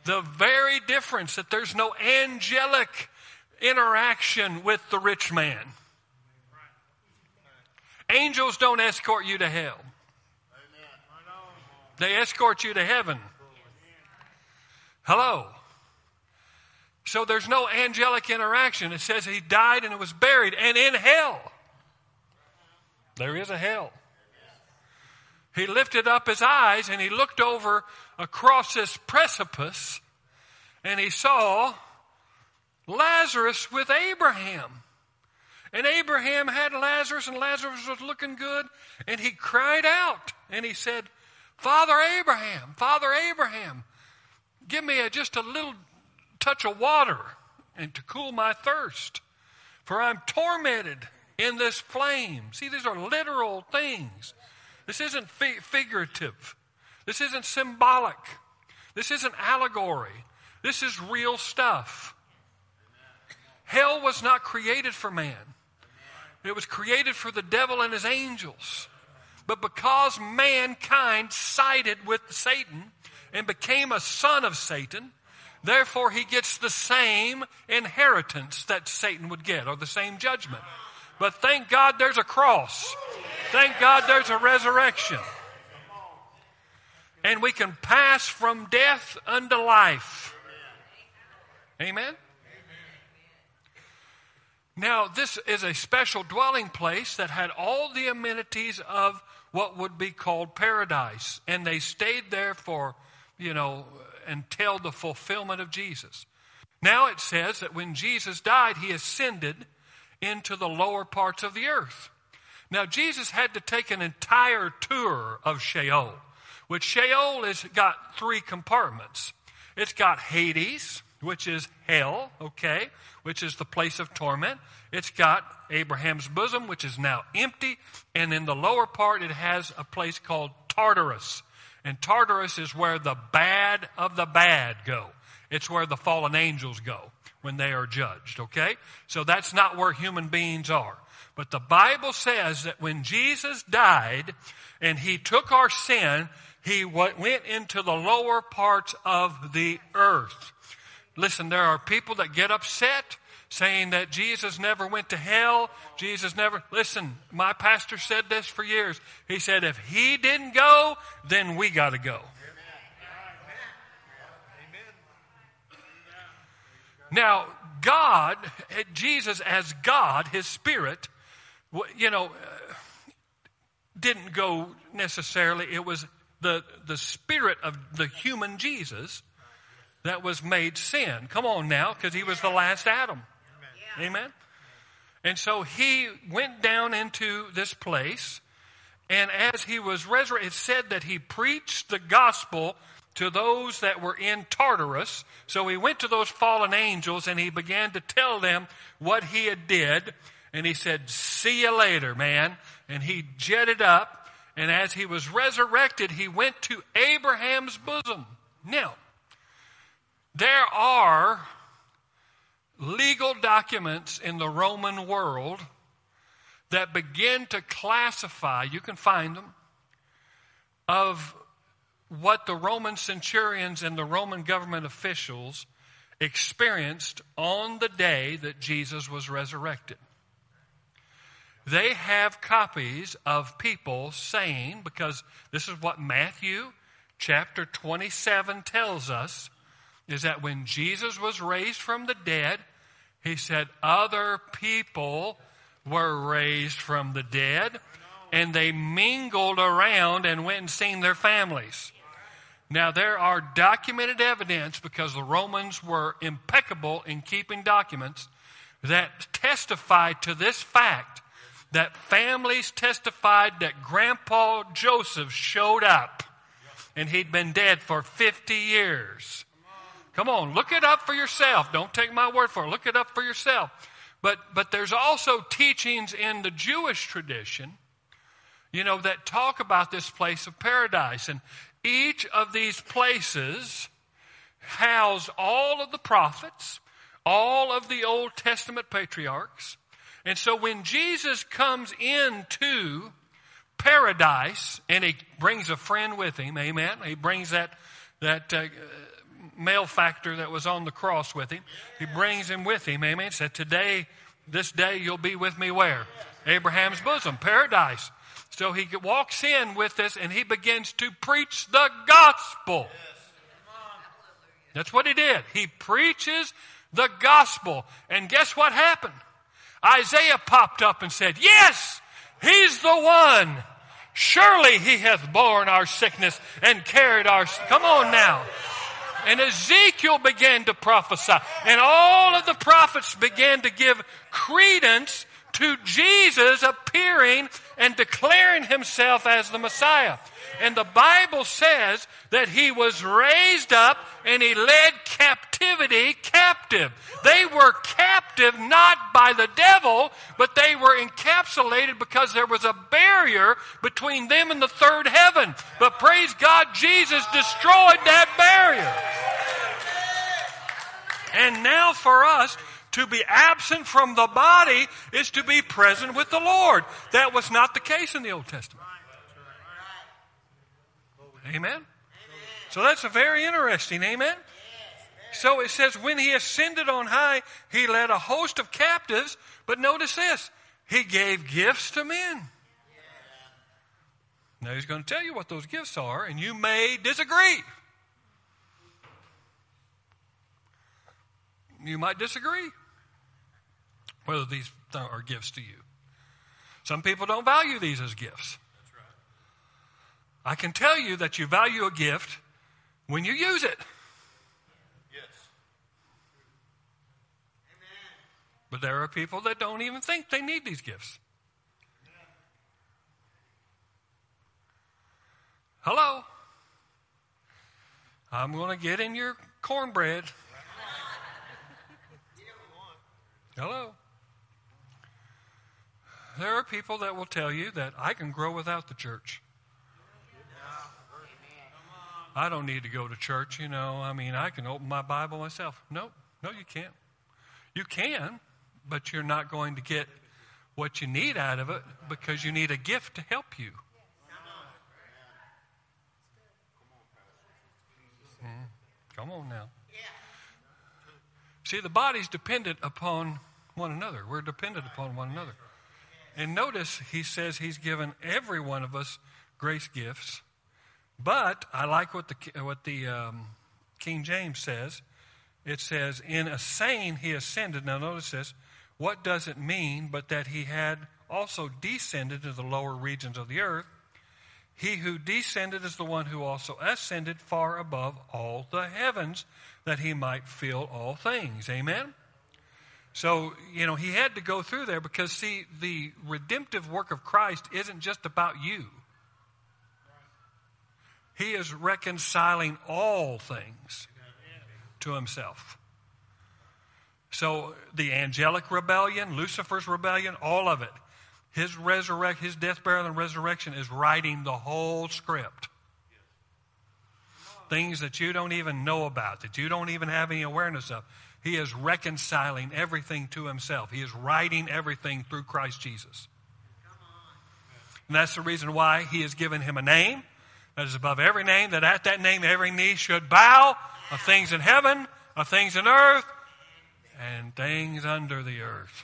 The very difference that there's no angelic interaction with the rich man. Angels don't escort you to hell. They escort you to heaven. Hello. So there's no angelic interaction. It says he died and was buried and in hell. There is a hell. He lifted up his eyes and he looked over across this precipice and he saw Lazarus with Abraham. And Abraham had Lazarus and Lazarus was looking good and he cried out and he said, Father Abraham, Father Abraham, give me a, just a little touch of water and to cool my thirst, for I'm tormented in this flame. See, these are literal things. This isn't fi- figurative. This isn't symbolic. This isn't allegory. This is real stuff. Hell was not created for man. It was created for the devil and his angels. But because mankind sided with Satan and became a son of Satan, Therefore, he gets the same inheritance that Satan would get, or the same judgment. But thank God there's a cross. Thank God there's a resurrection. And we can pass from death unto life. Amen? Now, this is a special dwelling place that had all the amenities of what would be called paradise. And they stayed there for, you know, until the fulfillment of Jesus. Now it says that when Jesus died, he ascended into the lower parts of the earth. Now Jesus had to take an entire tour of Sheol, which Sheol has got three compartments. It's got Hades, which is hell, okay, which is the place of torment. It's got Abraham's bosom, which is now empty. And in the lower part, it has a place called Tartarus, and Tartarus is where the bad of the bad go. It's where the fallen angels go when they are judged, okay? So that's not where human beings are. But the Bible says that when Jesus died and he took our sin, he went into the lower parts of the earth. Listen, there are people that get upset saying that Jesus never went to hell. Jesus never, listen, my pastor said this for years. He said, if he didn't go, then we got to go. Now, God, Jesus as God, His Spirit, you know, uh, didn't go necessarily. It was the, the Spirit of the human Jesus that was made sin. Come on now, because He was the last Adam. Amen. And so he went down into this place, and as he was resurrected, it said that he preached the gospel to those that were in Tartarus. So he went to those fallen angels and he began to tell them what he had did. And he said, see you later, man. And he jetted up. And as he was resurrected, he went to Abraham's bosom. Now, there are legal documents in the Roman world that begin to classify, you can find them, of what the Roman centurions and the Roman government officials experienced on the day that Jesus was resurrected. They have copies of people saying, because this is what Matthew chapter 27 tells us, is that when Jesus was raised from the dead, he said, Other people were raised from the dead, and they mingled around and went and seen their families. Now, there are documented evidence because the Romans were impeccable in keeping documents that testify to this fact that families testified that Grandpa Joseph showed up and he'd been dead for 50 years. Come on, look it up for yourself. Don't take my word for it. Look it up for yourself. But, but there's also teachings in the Jewish tradition, you know, that talk about this place of paradise. And each of these places house all of the prophets, all of the Old Testament patriarchs. And so when Jesus comes into paradise and he brings a friend with him, amen, he brings that, that uh, malefactor that was on the cross with him. He brings him with him, amen. He said, today, this day you'll be with me where? Abraham's bosom, paradise. So he walks in with this and he begins to preach the gospel. That's what he did. He preaches the gospel. And guess what happened? Isaiah popped up and said, Yes, he's the one. Surely he hath borne our sickness and carried our. Come on now. And Ezekiel began to prophesy. And all of the prophets began to give credence to Jesus appearing and declaring himself as the Messiah. And the Bible says that he was raised up and he led captivity captive. They were captive not by the devil, but they were encapsulated because there was a barrier between them and the third heaven. But praise God, Jesus destroyed that barrier. And now for us, to be absent from the body is to be present with the Lord. That was not the case in the Old Testament. Amen? So that's a very interesting, amen? So it says, when he ascended on high, he led a host of captives, but notice this, he gave gifts to men. Now he's going to tell you what those gifts are, and you may disagree. You might disagree whether these are gifts to you. Some people don't value these as gifts. I can tell you that you value a gift when you use it. Yes. Amen. But there are people that don't even think they need these gifts. Hello? I'm going to get in your cornbread. Hello? There are people that will tell you that I can grow without the church. I don't need to go to church, you know. I mean, I can open my Bible myself. No, no, you can't. You can, but you're not going to get what you need out of it because you need a gift to help you. Mm, come on now. See, the body's dependent upon one another. We're dependent upon one another. And notice he says he's given every one of us grace gifts. But I like what the, what the um, King James says. It says, In a saying he ascended. Now notice this. What does it mean but that he had also descended to the lower regions of the earth? He who descended is the one who also ascended far above all the heavens that he might fill all things. Amen? So, you know, he had to go through there because, see, the redemptive work of Christ isn't just about you. He is reconciling all things to himself. So, the angelic rebellion, Lucifer's rebellion, all of it, his resurrect, his death, burial, and resurrection is writing the whole script. Things that you don't even know about, that you don't even have any awareness of. He is reconciling everything to himself. He is writing everything through Christ Jesus. And that's the reason why he has given him a name that is above every name, that at that name every knee should bow of things in heaven, of things in earth, and things under the earth.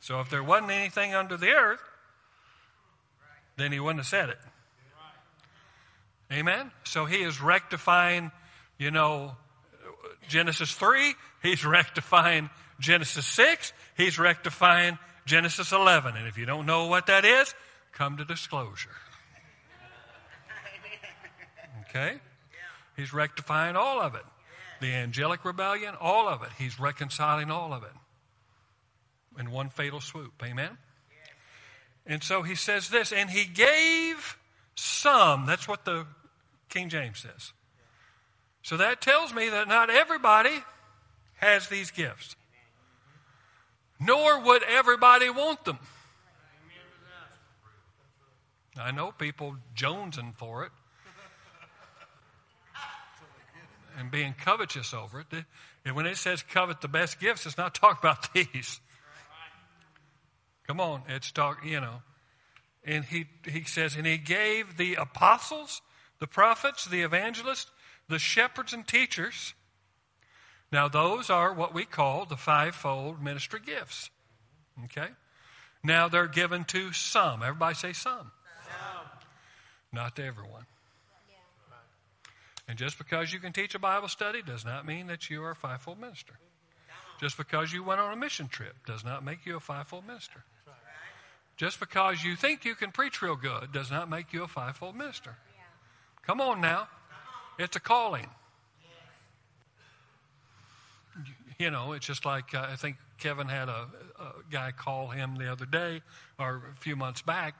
So if there wasn't anything under the earth, then he wouldn't have said it. Amen? So he is rectifying, you know, Genesis 3, he's rectifying Genesis 6, he's rectifying Genesis 11. And if you don't know what that is, come to disclosure. Okay? He's rectifying all of it. The angelic rebellion, all of it. He's reconciling all of it in one fatal swoop. Amen? And so he says this, and he gave some. That's what the King James says. So that tells me that not everybody has these gifts, nor would everybody want them. I know people jonesing for it and being covetous over it. And when it says covet the best gifts, it's not talking about these. Come on, it's talk, you know. And he, he says, and he gave the apostles, the prophets, the evangelists, the shepherds and teachers. Now, those are what we call the fivefold ministry gifts. Okay? Now they're given to some. Everybody say some. Not to everyone. And just because you can teach a Bible study does not mean that you are a fivefold minister. Just because you went on a mission trip does not make you a fivefold minister. Just because you think you can preach real good does not make you a fivefold minister. Come on now. It's a calling. You know, it's just like uh, I think Kevin had a, a, guy call him the other day or a few months back,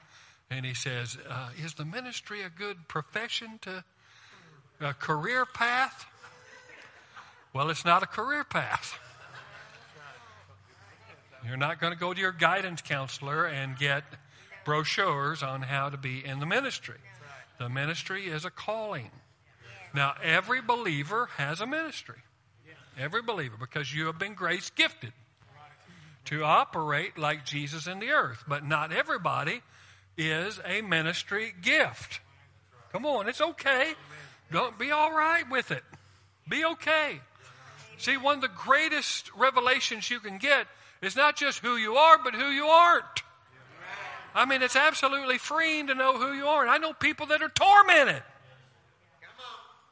and he says, uh, Is the ministry a good profession to a career path? Well, it's not a career path. You're not going to go to your guidance counselor and get brochures on how to be in the ministry. The ministry is a calling. Now, every believer has a ministry. Every believer, because you have been grace gifted to operate like Jesus in the earth. But not everybody is a ministry gift. Come on, it's okay. Don't be all right with it. Be okay. See, one of the greatest revelations you can get is not just who you are, but who you aren't. I mean, it's absolutely freeing to know who you are. And I know people that are tormented.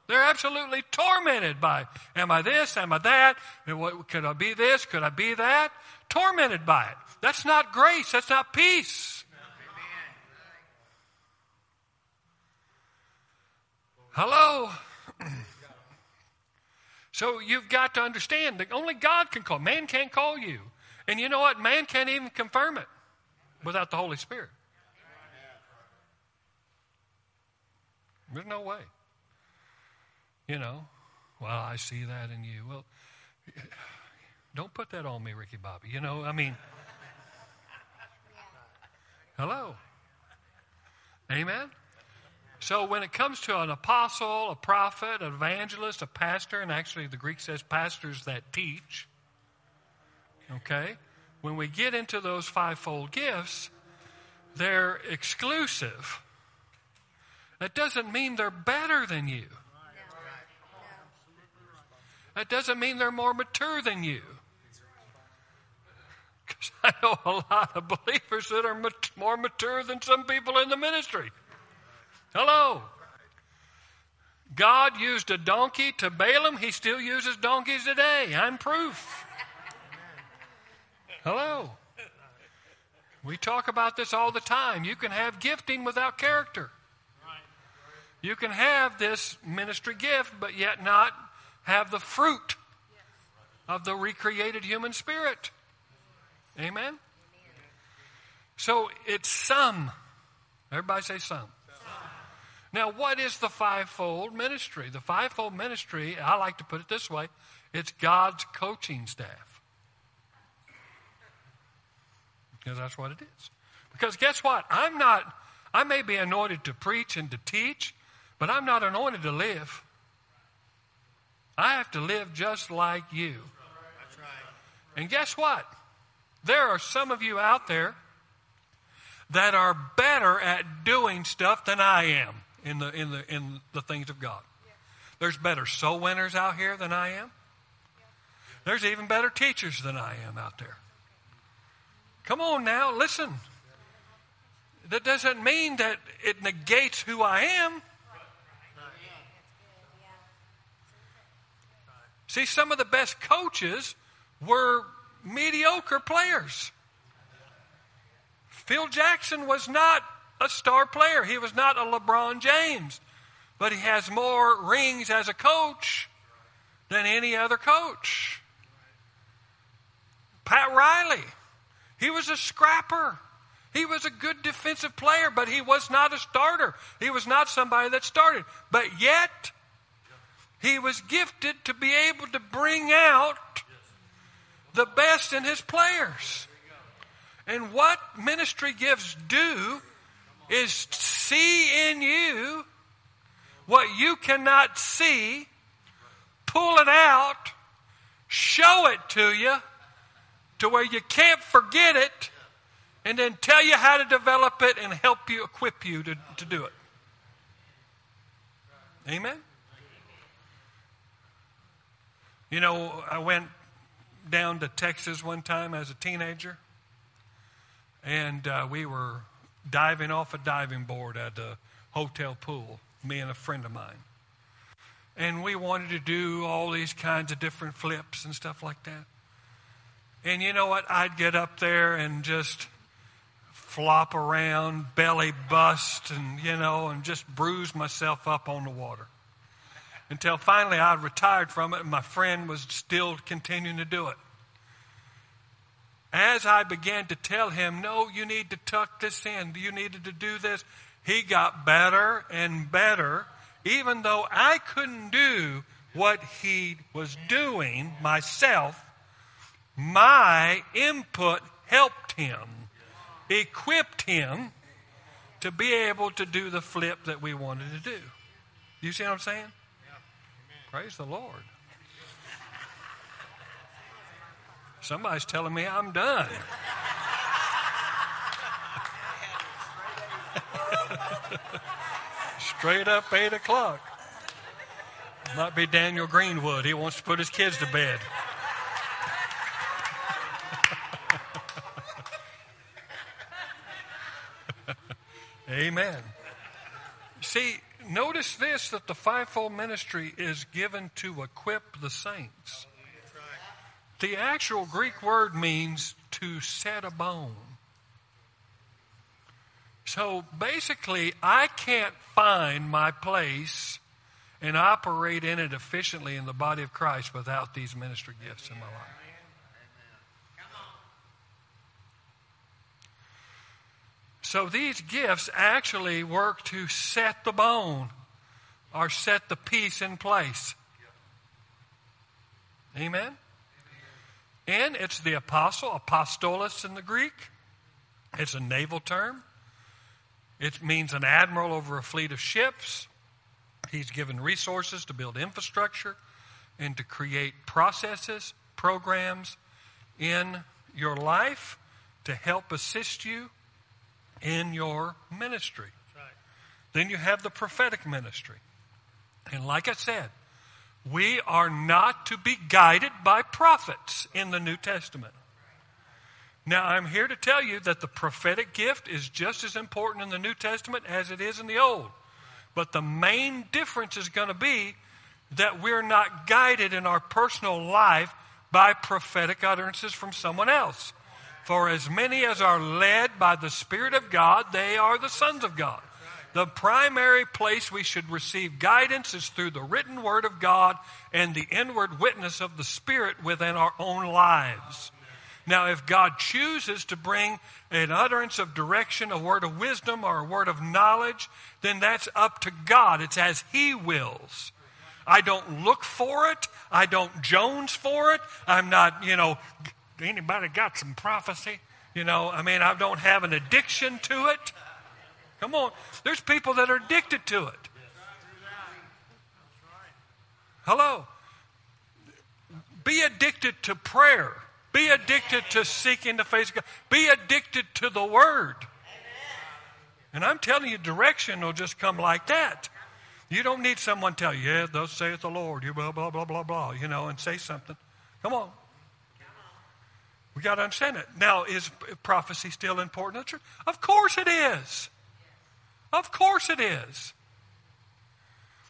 They're absolutely tormented by, am I this? Am I that? What, could I be this? Could I be that? Tormented by it. That's not grace. That's not peace. Hello? so you've got to understand that only God can call. Man can't call you. And you know what? Man can't even confirm it without the Holy Spirit. There's no way. You know, well, I see that in you. Well, don't put that on me, Ricky Bobby. You know, I mean, hello. Amen? So when it comes to an apostle, a prophet, an evangelist, a pastor, and actually the Greek says pastors that teach, okay, when we get into those fivefold gifts, they're exclusive. That doesn't mean they're better than you. That doesn't mean they're more mature than you. Because I know a lot of believers that are more mature than some people in the ministry. Hello. God used a donkey to Balaam. He still uses donkeys today. I'm proof. Hello. We talk about this all the time. You can have gifting without character. You can have this ministry gift, but yet not have the fruit of the recreated human spirit. Amen? So it's some. Everybody say some. Now, what is the fivefold ministry? The fivefold ministry, I like to put it this way it's God's coaching staff. Because that's what it is. Because guess what? I'm not, I may be anointed to preach and to teach, but I'm not anointed to live. I have to live just like you. And guess what? There are some of you out there that are better at doing stuff than I am in the, in the, in the things of God. There's better soul winners out here than I am. There's even better teachers than I am out there. Come on now, listen. That doesn't mean that it negates who I am. See, some of the best coaches were mediocre players. Phil Jackson was not a star player. He was not a LeBron James. but he has more rings as a coach than any other coach. Pat Riley, he was a scrapper. He was a good defensive player, but he was not a starter. He was not somebody that started. But yet, he was gifted to be able to bring out the best in his players. And what ministry gifts do is see in you what you cannot see, pull it out, show it to you to where you can't forget it, and then tell you how to develop it and help you, equip you to, to do it. Amen? You know, I went down to Texas one time as a teenager, and uh, we were diving off a diving board at the hotel pool, me and a friend of mine. And we wanted to do all these kinds of different flips and stuff like that. And you know what? I'd get up there and just flop around, belly bust, and, you know, and just bruise myself up on the water. Until finally I retired from it and my friend was still continuing to do it. As I began to tell him, no, you need to tuck this in, you needed to do this, he got better and better, even though I couldn't do what he was doing myself. My input helped him, equipped him to be able to do the flip that we wanted to do. You see what I'm saying? Praise the Lord. Somebody's telling me I'm done. Straight up 8 o'clock. Might be Daniel Greenwood. He wants to put his kids to bed. Amen. See, notice this that the fivefold ministry is given to equip the saints. The actual Greek word means to set a bone. So basically, I can't find my place and operate in it efficiently in the body of Christ without these ministry gifts in my life. So these gifts actually work to set the bone or set the piece in place. Amen? And it's the apostle, apostolos in the Greek. It's a naval term. It means an admiral over a fleet of ships. He's given resources to build infrastructure and to create processes, programs in your life to help assist you in your ministry. Right. Then you have the prophetic ministry. And like I said, we are not to be guided by prophets in the New Testament. Now, I'm here to tell you that the prophetic gift is just as important in the New Testament as it is in the Old. But the main difference is going to be that we're not guided in our personal life by prophetic utterances from someone else. For as many as are led by the Spirit of God, they are the sons of God. The primary place we should receive guidance is through the written word of God and the inward witness of the Spirit within our own lives. Now, if God chooses to bring an utterance of direction, a word of wisdom, or a word of knowledge, then that's up to God. It's as He wills. I don't look for it. I don't Jones for it. I'm not, you know, anybody got some prophecy? You know, I mean, I don't have an addiction to it. Come on. There's people that are addicted to it. Hello. Be addicted to prayer. Be addicted to seeking the face of God. Be addicted to the Word. And I'm telling you, direction will just come like that. You don't need someone to tell you, yeah, thus saith the Lord, you blah, blah, blah, blah, blah, you know, and say something. Come on. We got to understand it. Now, is prophecy still important to the church? Of course it is. Of course it is.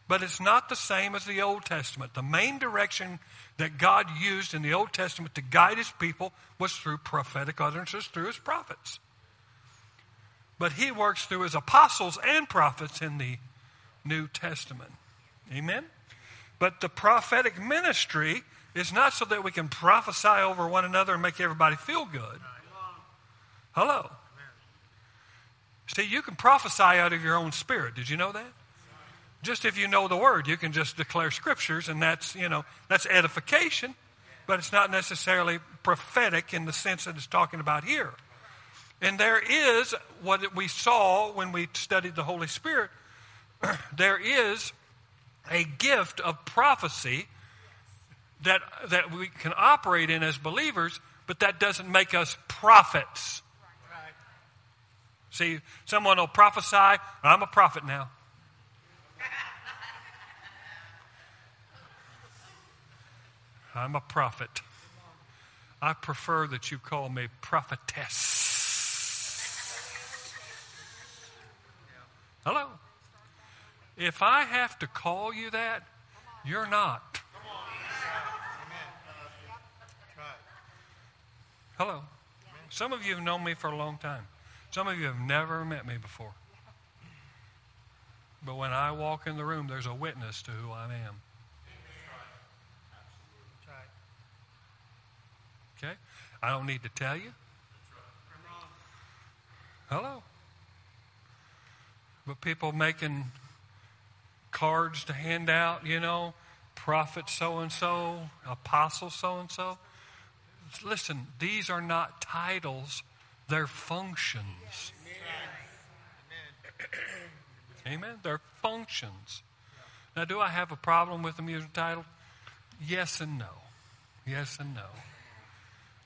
But it's not the same as the Old Testament. The main direction that God used in the Old Testament to guide his people was through prophetic utterances, through his prophets. But he works through his apostles and prophets in the New Testament. Amen? But the prophetic ministry is not so that we can prophesy over one another and make everybody feel good. Hello. See, you can prophesy out of your own spirit. Did you know that? Just if you know the word, you can just declare scriptures, and that's, you know, that's edification, but it's not necessarily prophetic in the sense that it's talking about here. And there is what we saw when we studied the Holy Spirit. there is a gift of prophecy that, that we can operate in as believers, but that doesn't make us prophets. See, someone will prophesy, I'm a prophet now. I'm a prophet. I prefer that you call me prophetess. Hello? If I have to call you that, you're not. Hello. Some of you have known me for a long time. Some of you have never met me before. But when I walk in the room, there's a witness to who I am. Okay? I don't need to tell you. Hello. But people making cards to hand out, you know, prophet so and so, apostle so and so. Listen, these are not titles, they're functions. Amen. They're functions. Now, do I have a problem with them using title? Yes and no. Yes and no.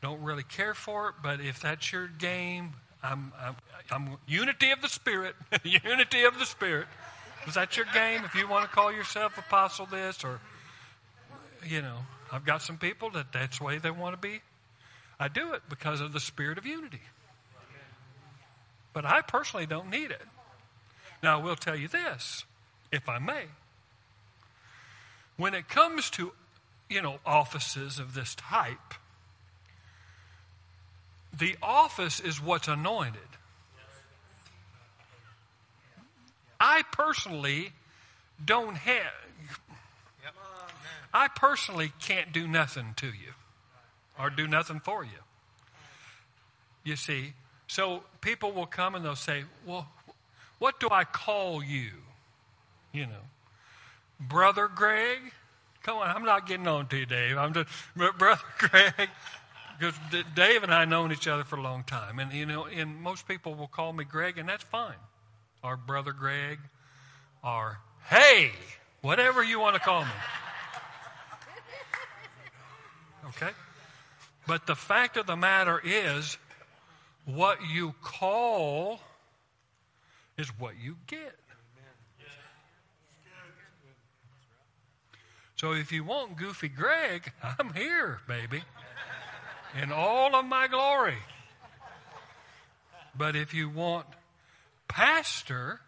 Don't really care for it, but if that's your game, I'm, I'm, I'm unity of the Spirit. unity of the Spirit. Is that your game? If you want to call yourself apostle this or, you know, I've got some people that that's the way they want to be. I do it because of the spirit of unity. But I personally don't need it. Now, I will tell you this, if I may. When it comes to, you know, offices of this type, the office is what's anointed. I personally don't have, I personally can't do nothing to you or do nothing for you. You see, so people will come and they'll say, Well, what do I call you? You know, Brother Greg? Come on, I'm not getting on to you, Dave. I'm just, Brother Greg. Because Dave and I have known each other for a long time. And, you know, and most people will call me Greg, and that's fine or Brother Greg, or hey, whatever you want to call me. Okay? But the fact of the matter is, what you call is what you get. So if you want Goofy Greg, I'm here, baby, in all of my glory. But if you want pastor,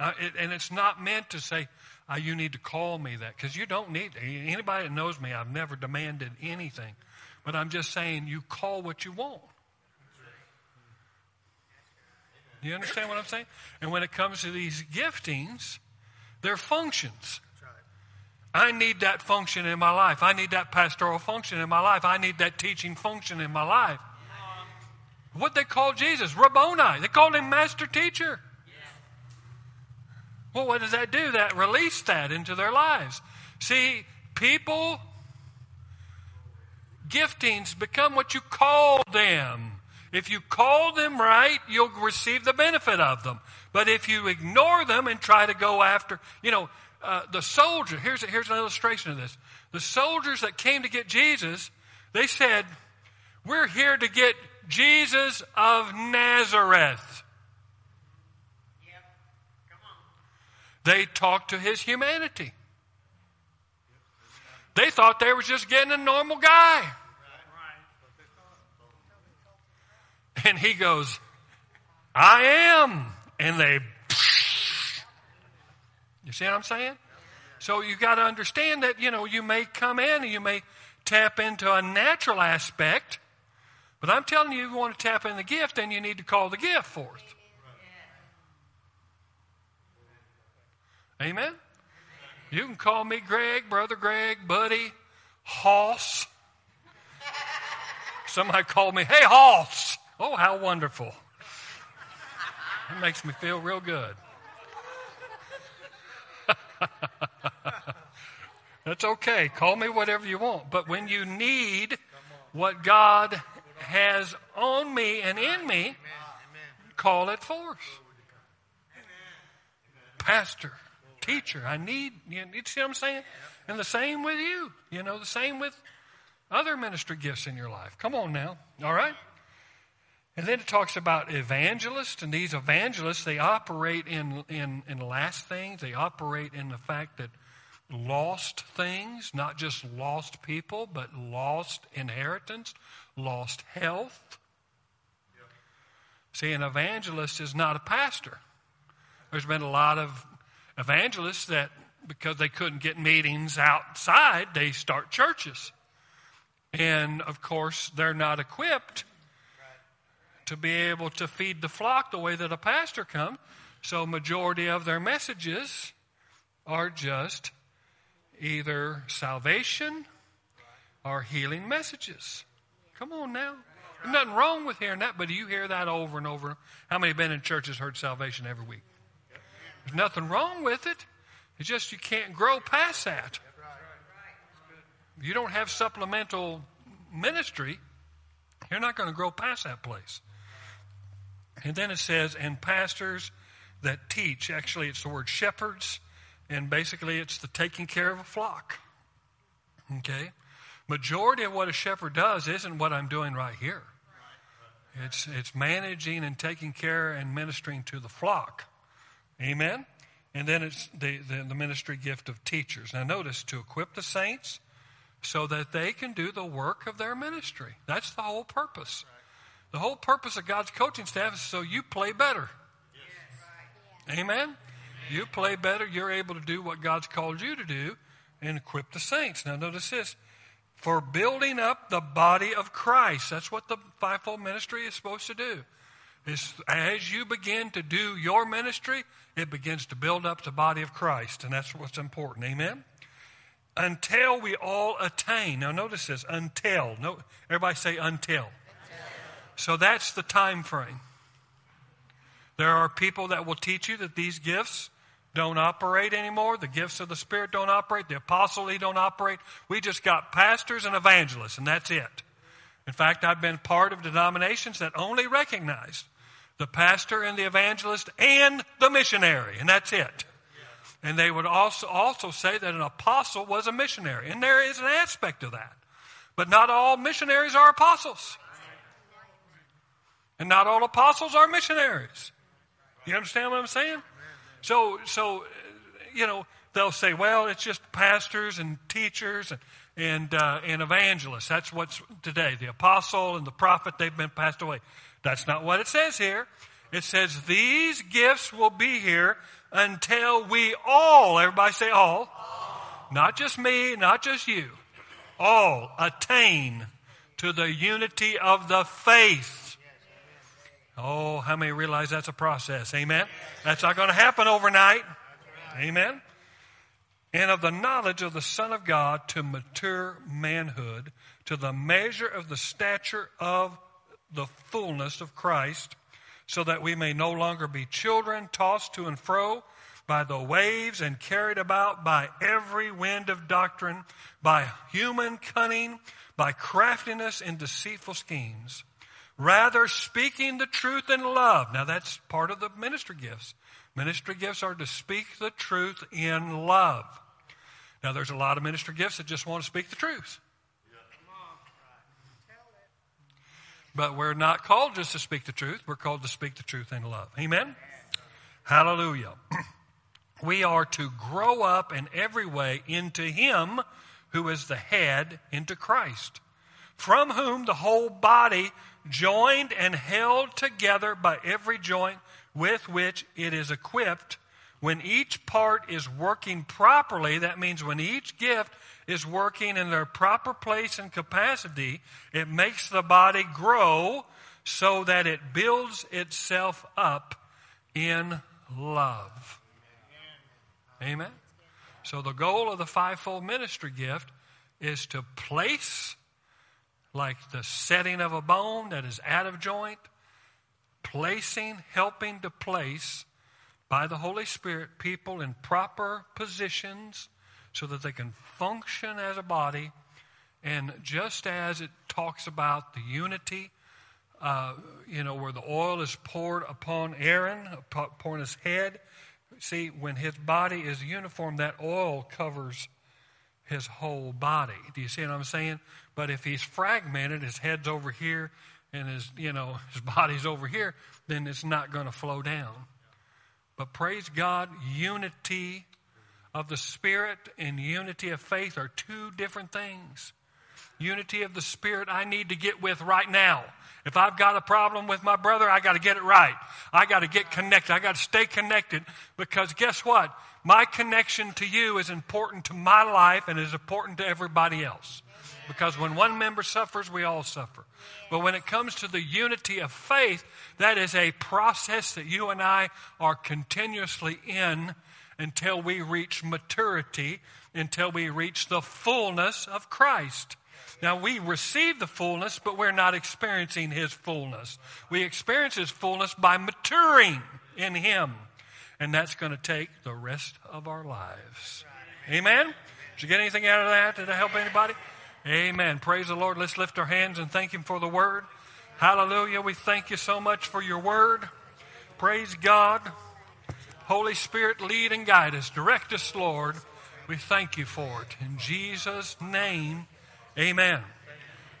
uh, it, and it's not meant to say, uh, you need to call me that, because you don't need, anybody that knows me, I've never demanded anything. But I'm just saying, you call what you want. You understand what I'm saying? And when it comes to these giftings, they're functions. I need that function in my life. I need that pastoral function in my life. I need that teaching function in my life. What they called Jesus? Rabboni. They called him master teacher. Well, what does that do? That release that into their lives. See, people, giftings become what you call them. If you call them right, you'll receive the benefit of them. But if you ignore them and try to go after, you know, uh, the soldier, here's, here's an illustration of this. The soldiers that came to get Jesus, they said, We're here to get Jesus of Nazareth. They talked to his humanity. They thought they were just getting a normal guy. And he goes, I am. And they, you see what I'm saying? So you got to understand that, you know, you may come in and you may tap into a natural aspect but I'm telling you, if you want to tap in the gift, then you need to call the gift forth. Amen? You can call me Greg, Brother Greg, Buddy, Hoss. Somebody called me, hey, Hoss. Oh, how wonderful. It makes me feel real good. That's okay. Call me whatever you want. But when you need what God has on me and in me, call it forth. Pastor, teacher, I need, you, see what I'm saying? And the same with you. You know, the same with other ministry gifts in your life. Come on now. All right? And then it talks about evangelists, and these evangelists, they operate in, in, in last things. They operate in the fact that lost things, not just lost people, but lost inheritance, lost health. See, an evangelist is not a pastor. There's been a lot of evangelists that, because they couldn't get meetings outside, they start churches. And of course, they're not equipped to be able to feed the flock the way that a pastor comes. So, majority of their messages are just either salvation or healing messages. Come on now. There's nothing wrong with hearing that, but do you hear that over and over? How many been in churches heard salvation every week? There's nothing wrong with it. It's just you can't grow past that. You don't have supplemental ministry, you're not going to grow past that place. And then it says, and pastors that teach. Actually, it's the word shepherds and basically it's the taking care of a flock. Okay? Majority of what a shepherd does isn't what I'm doing right here. It's, it's managing and taking care and ministering to the flock. Amen? And then it's the, the, the ministry gift of teachers. Now, notice to equip the saints so that they can do the work of their ministry. That's the whole purpose. The whole purpose of God's coaching staff is so you play better. Amen? You play better, you're able to do what God's called you to do and equip the saints. Now, notice this for building up the body of Christ. That's what the fivefold ministry is supposed to do. Is as you begin to do your ministry, it begins to build up the body of Christ, and that's what's important. Amen. Until we all attain. Now, notice this: until. No, everybody say until. until. So that's the time frame. There are people that will teach you that these gifts don't operate anymore. The gifts of the Spirit don't operate. The apostle, don't operate. We just got pastors and evangelists, and that's it. In fact, I've been part of denominations that only recognized the pastor and the evangelist and the missionary, and that's it. And they would also, also say that an apostle was a missionary, and there is an aspect of that. But not all missionaries are apostles. And not all apostles are missionaries. You understand what I'm saying? So, so, you know, they'll say, well, it's just pastors and teachers and, and, uh, and evangelists. That's what's today. The apostle and the prophet, they've been passed away. That's not what it says here. It says these gifts will be here until we all, everybody say all, all. not just me, not just you, all attain to the unity of the faith Oh, how many realize that's a process? Amen. That's not going to happen overnight. Amen. And of the knowledge of the Son of God to mature manhood, to the measure of the stature of the fullness of Christ, so that we may no longer be children tossed to and fro by the waves and carried about by every wind of doctrine, by human cunning, by craftiness and deceitful schemes Rather, speaking the truth in love. Now, that's part of the ministry gifts. Ministry gifts are to speak the truth in love. Now, there's a lot of ministry gifts that just want to speak the truth. But we're not called just to speak the truth, we're called to speak the truth in love. Amen? Hallelujah. we are to grow up in every way into Him who is the head, into Christ, from whom the whole body joined and held together by every joint with which it is equipped, when each part is working properly, that means when each gift is working in their proper place and capacity, it makes the body grow so that it builds itself up in love. Amen. So the goal of the fivefold ministry gift is to place, like the setting of a bone that is out of joint, placing, helping to place by the Holy Spirit people in proper positions so that they can function as a body. And just as it talks about the unity, uh, you know, where the oil is poured upon Aaron, upon his head, see, when his body is uniform, that oil covers his whole body. Do you see what I'm saying? But if he's fragmented, his head's over here and his, you know, his body's over here, then it's not going to flow down. But praise God, unity of the Spirit and unity of faith are two different things. Unity of the Spirit I need to get with right now. If I've got a problem with my brother, I got to get it right. I got to get connected. I got to stay connected because guess what? My connection to you is important to my life and is important to everybody else. Because when one member suffers, we all suffer. But when it comes to the unity of faith, that is a process that you and I are continuously in until we reach maturity, until we reach the fullness of Christ. Now we receive the fullness, but we're not experiencing His fullness. We experience His fullness by maturing in Him. And that's going to take the rest of our lives. Amen? Did you get anything out of that? Did it help anybody? Amen. Praise the Lord. Let's lift our hands and thank Him for the word. Hallelujah. We thank you so much for your word. Praise God. Holy Spirit, lead and guide us. Direct us, Lord. We thank you for it. In Jesus' name, amen.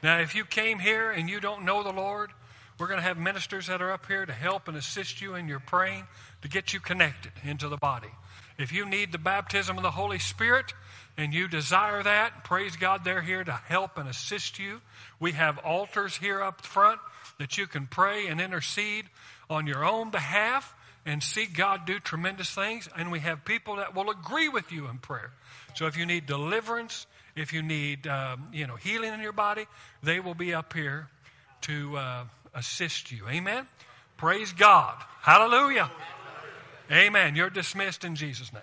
Now, if you came here and you don't know the Lord, we're going to have ministers that are up here to help and assist you in your praying to get you connected into the body. If you need the baptism of the Holy Spirit and you desire that, praise God, they're here to help and assist you. We have altars here up front that you can pray and intercede on your own behalf and see God do tremendous things. And we have people that will agree with you in prayer. So if you need deliverance, if you need um, you know healing in your body, they will be up here to uh, assist you. Amen. Praise God. Hallelujah. Amen. You're dismissed in Jesus' name.